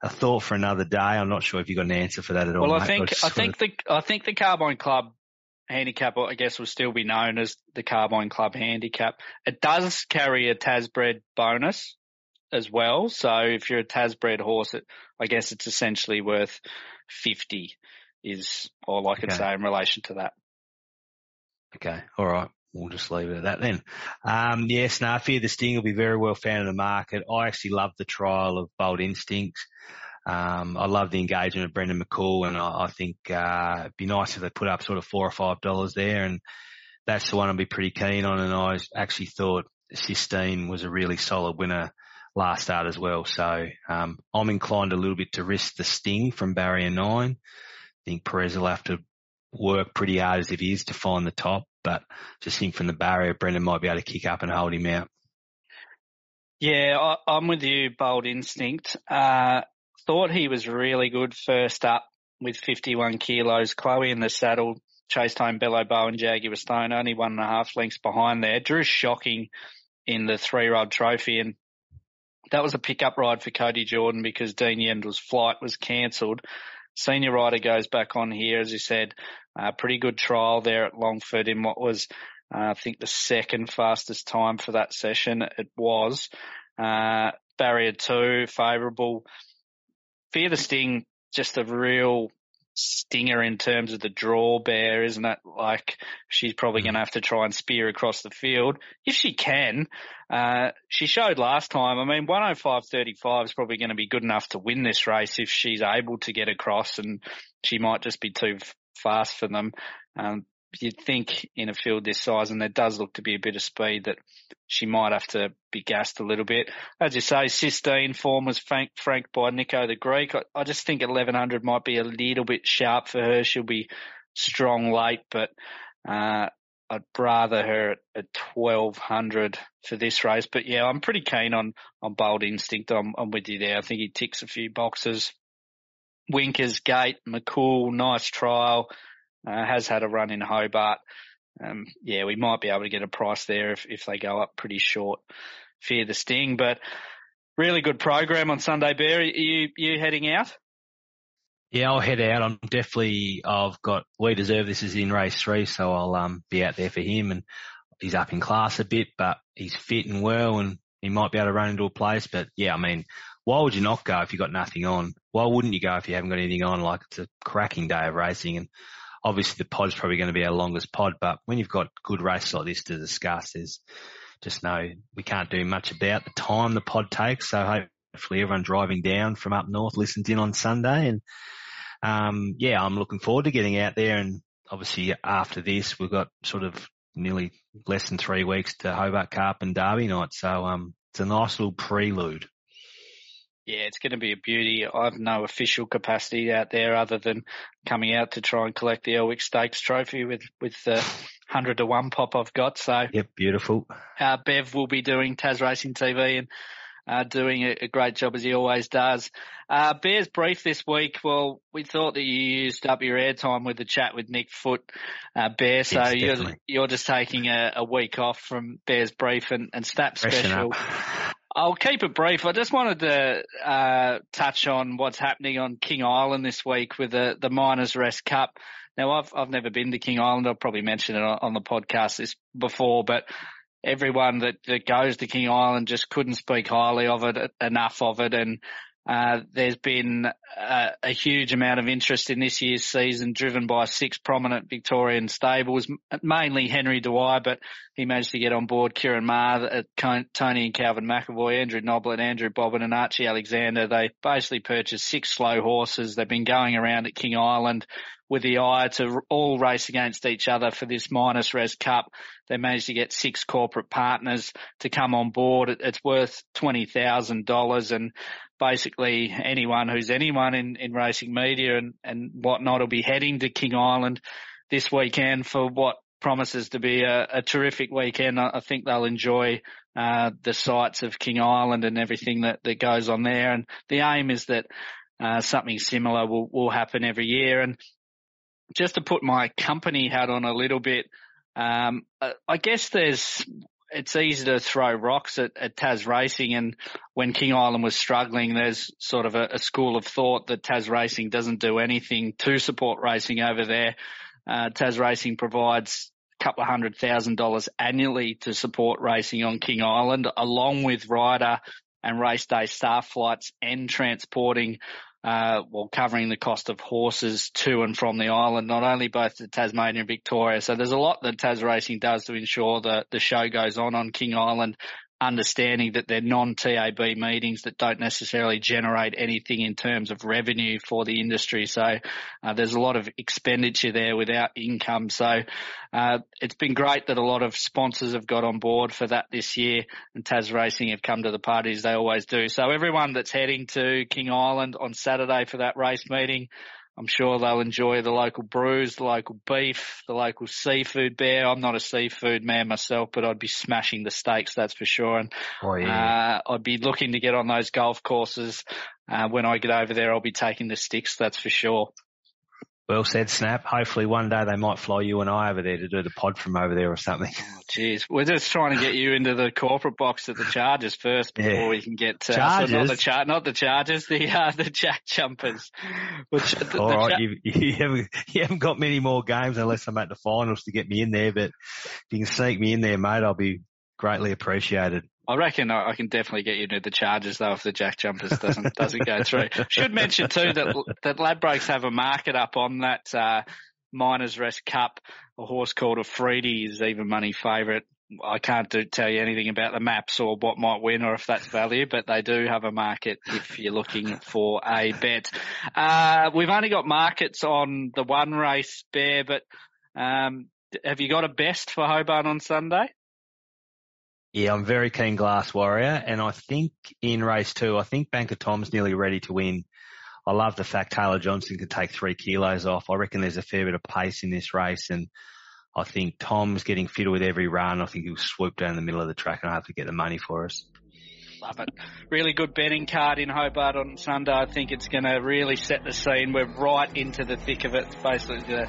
a thought for another day. I'm not sure if you've got an answer for that at all. Well, I think, I, I think the, I think the Carbine Club handicap, I guess, will still be known as the Carbine Club handicap. It does carry a Tasbred bonus as well. So if you're a Tasbred horse, it, I guess it's essentially worth 50 is all I can okay. say in relation to that. Okay. All right. We'll just leave it at that then. Um, yes, no, I fear the Sting will be very well found in the market. I actually love the trial of Bold Instincts. Um, I love the engagement of Brendan McCoull, and I, I think uh, it'd be nice if they put up sort of four or five dollars there, and that's the one I'd be pretty keen on. And I actually thought Sistine was a really solid winner last start as well. So um, I'm inclined a little bit to risk the sting from barrier nine. I think Perez will have to work pretty hard as it is to find the top, but just think from the barrier, Brendan might be able to kick up and hold him out. Yeah, I, am with you, Bold Instinct. Uh, thought he was really good first up with 51 kilos. Chloe in the saddle chased home Bello Bow and Jaguar Stone, only one and a half lengths behind there. Drew shocking in the three rod trophy and that was a pickup ride for Cody Jordan because Dean Yendall's flight was cancelled. Senior rider goes back on here, as you said, pretty good trial there at Longford in what was, uh, I think the second fastest time for that session. It was, uh, barrier two, favourable. Fear the Sting, just a real stinger in terms of the draw bear, isn't it? Like she's probably going to have to try and spear across the field if she can. Uh, she showed last time. I mean, 105.35 is probably going to be good enough to win this race if she's able to get across, and she might just be too fast for them. Um, you'd think in a field this size, and there does look to be a bit of speed that she might have to be gassed a little bit. As you say, Sistine form was franked, franked by Nico the Greek. I, I, just think 1100 might be a little bit sharp for her. She'll be strong late, but uh, I'd rather her at, at 1200 for this race. But yeah, I'm pretty keen on on Bold Instinct. I'm, I'm with you there. I think he ticks a few boxes. Winkers, Gate, McCoull, nice trial uh, has had a run in Hobart. Um, yeah, we might be able to get a price there if, if they go up pretty short. Fear the sting, but really good program on Sunday, Bear. You, you heading out? Yeah, I'll head out. I'm definitely, I've got, we deserve this is in race three, so I'll, um, be out there for him and he's up in class a bit, but he's fit and well and he might be able to run into a place. But yeah, I mean, why would you not go if you got nothing on? Why wouldn't you go if you haven't got anything on? Like it's a cracking day of racing and obviously the pod's probably going to be our longest pod, but when you've got good races like this to discuss, there's just no, we can't do much about the time the pod takes. So hopefully everyone driving down from up north listens in on Sunday. And, um, yeah, I'm looking forward to getting out there. And obviously after this, we've got sort of nearly less than three weeks to Hobart Cup and Derby night. So, um, it's a nice little prelude. Yeah, it's going to be a beauty. I've no official capacity out there other than coming out to try and collect the Elwick Stakes trophy with, with the 100 to 1 pop I've got. So, yep, beautiful. Uh, Bev will be doing Tas Racing TV and uh, doing a, a, great job as he always does. Uh, Bears brief this week. Well, we thought that you used up your airtime with the chat with Nick Foot, uh, Bear. So yes, you're, you're just taking a, a, week off from Bears brief and, and Snap special. I'll keep it brief. I just wanted to uh, touch on what's happening on King Island this week with the the Miners Rest Cup. Now, I've I've never been to King Island. I'll probably mention it on, on the podcast this before, but everyone that, that goes to King Island just couldn't speak highly of it enough of it, and uh, there's been a, a, huge amount of interest in this year's season driven by six prominent Victorian stables, mainly Henry Dwyer, but he managed to get on board Ciaron Maher, uh, Tony and Calvin McEvoy, Andrew Noblet, Andrew Bobbin and Archie Alexander. They basically purchased six slow horses. They've been going around at King Island with the eye to all race against each other for this Miners Rest Cup. They managed to get six corporate partners to come on board. It's worth $20,000 and basically anyone who's anyone in, in racing media and, and whatnot will be heading to King Island this weekend for what promises to be a, a terrific weekend. I, I, think they'll enjoy uh, the sights of King Island and everything that, that goes on there. And the aim is that uh, something similar will, will happen every year. And just to put my company hat on a little bit, um, I guess there's it's easy to throw rocks at, at Tas Racing, and when King Island was struggling, there's sort of a, a, school of thought that Tas Racing doesn't do anything to support racing over there. Uh, Tas Racing provides a couple of hundred thousand dollars annually to support racing on King Island, along with rider and race day staff flights and transporting uh, well, covering the cost of horses to and from the island, not only both to Tasmania and Victoria. So there's a lot that Tas Racing does to ensure that the show goes on on King Island understanding that they're non-TAB meetings that don't necessarily generate anything in terms of revenue for the industry. So uh, there's a lot of expenditure there without income. So uh, it's been great that a lot of sponsors have got on board for that this year and Tas Racing have come to the party as they always do. So everyone that's heading to King Island on Saturday for that race meeting, I'm sure they'll enjoy the local brews, the local beef, the local seafood bear. I'm not a seafood man myself, but I'd be smashing the steaks, that's for sure. And Oh yeah. uh, I'd be looking to get on those golf courses. Uh, when I get over there, I'll be taking the sticks, that's for sure. Well said, Snap. Hopefully one day they might fly you and I over there to do the pod from over there or something. Oh, Jeez, we're just trying to get you into the corporate box at the Chargers first before Yeah. we can get uh, so Chargers? not the char- not the Chargers, the uh, the Jack Jumpers. Which the, All the right, Cha- you, you haven't you haven't got many more games unless I'm at the finals to get me in there. But if you can sneak me in there, mate, I'll be greatly appreciated. I reckon I, I can definitely get you into the Chargers though if the Jack Jumpers doesn't doesn't go through. Should mention too that that Ladbrokes have a market up on that uh, Miners Rest Cup. A horse called a Freedy is even money favourite. I can't do, tell you anything about the maps or what might win or if that's value, but they do have a market if you're looking for a bet. Uh, we've only got markets on the one race, Bear, but um, have you got a best for Hobart on Sunday? Yeah, I'm very keen Glass Warrior, and I think in race two, I think Banker Tom's nearly ready to win. I love the fact Taylor Johnson can take three kilos off. I reckon there's a fair bit of pace in this race, and I think Tom's getting fitter with every run. I think he'll swoop down the middle of the track and I have to get the money for us. Love it. Really good betting card in Hobart on Sunday. I think it's going to really set the scene. We're right into the thick of it. Basically the,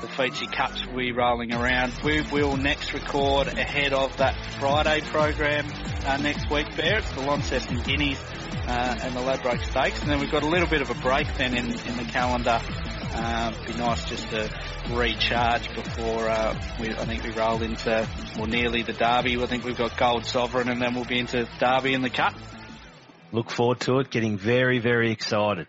the Fiji Cups we rolling around. We will next record ahead of that Friday program uh, next week, Bear. It's the Launceston Guineas uh, and the Ladbroke Stakes. And then we've got a little bit of a break then in, in the calendar. Uh, be nice just to recharge before uh, we, I think we roll into well nearly the Derby. I think we've got Gold Sovereign, and then we'll be into Derby and the Cup. Look forward to it. Getting very, very excited.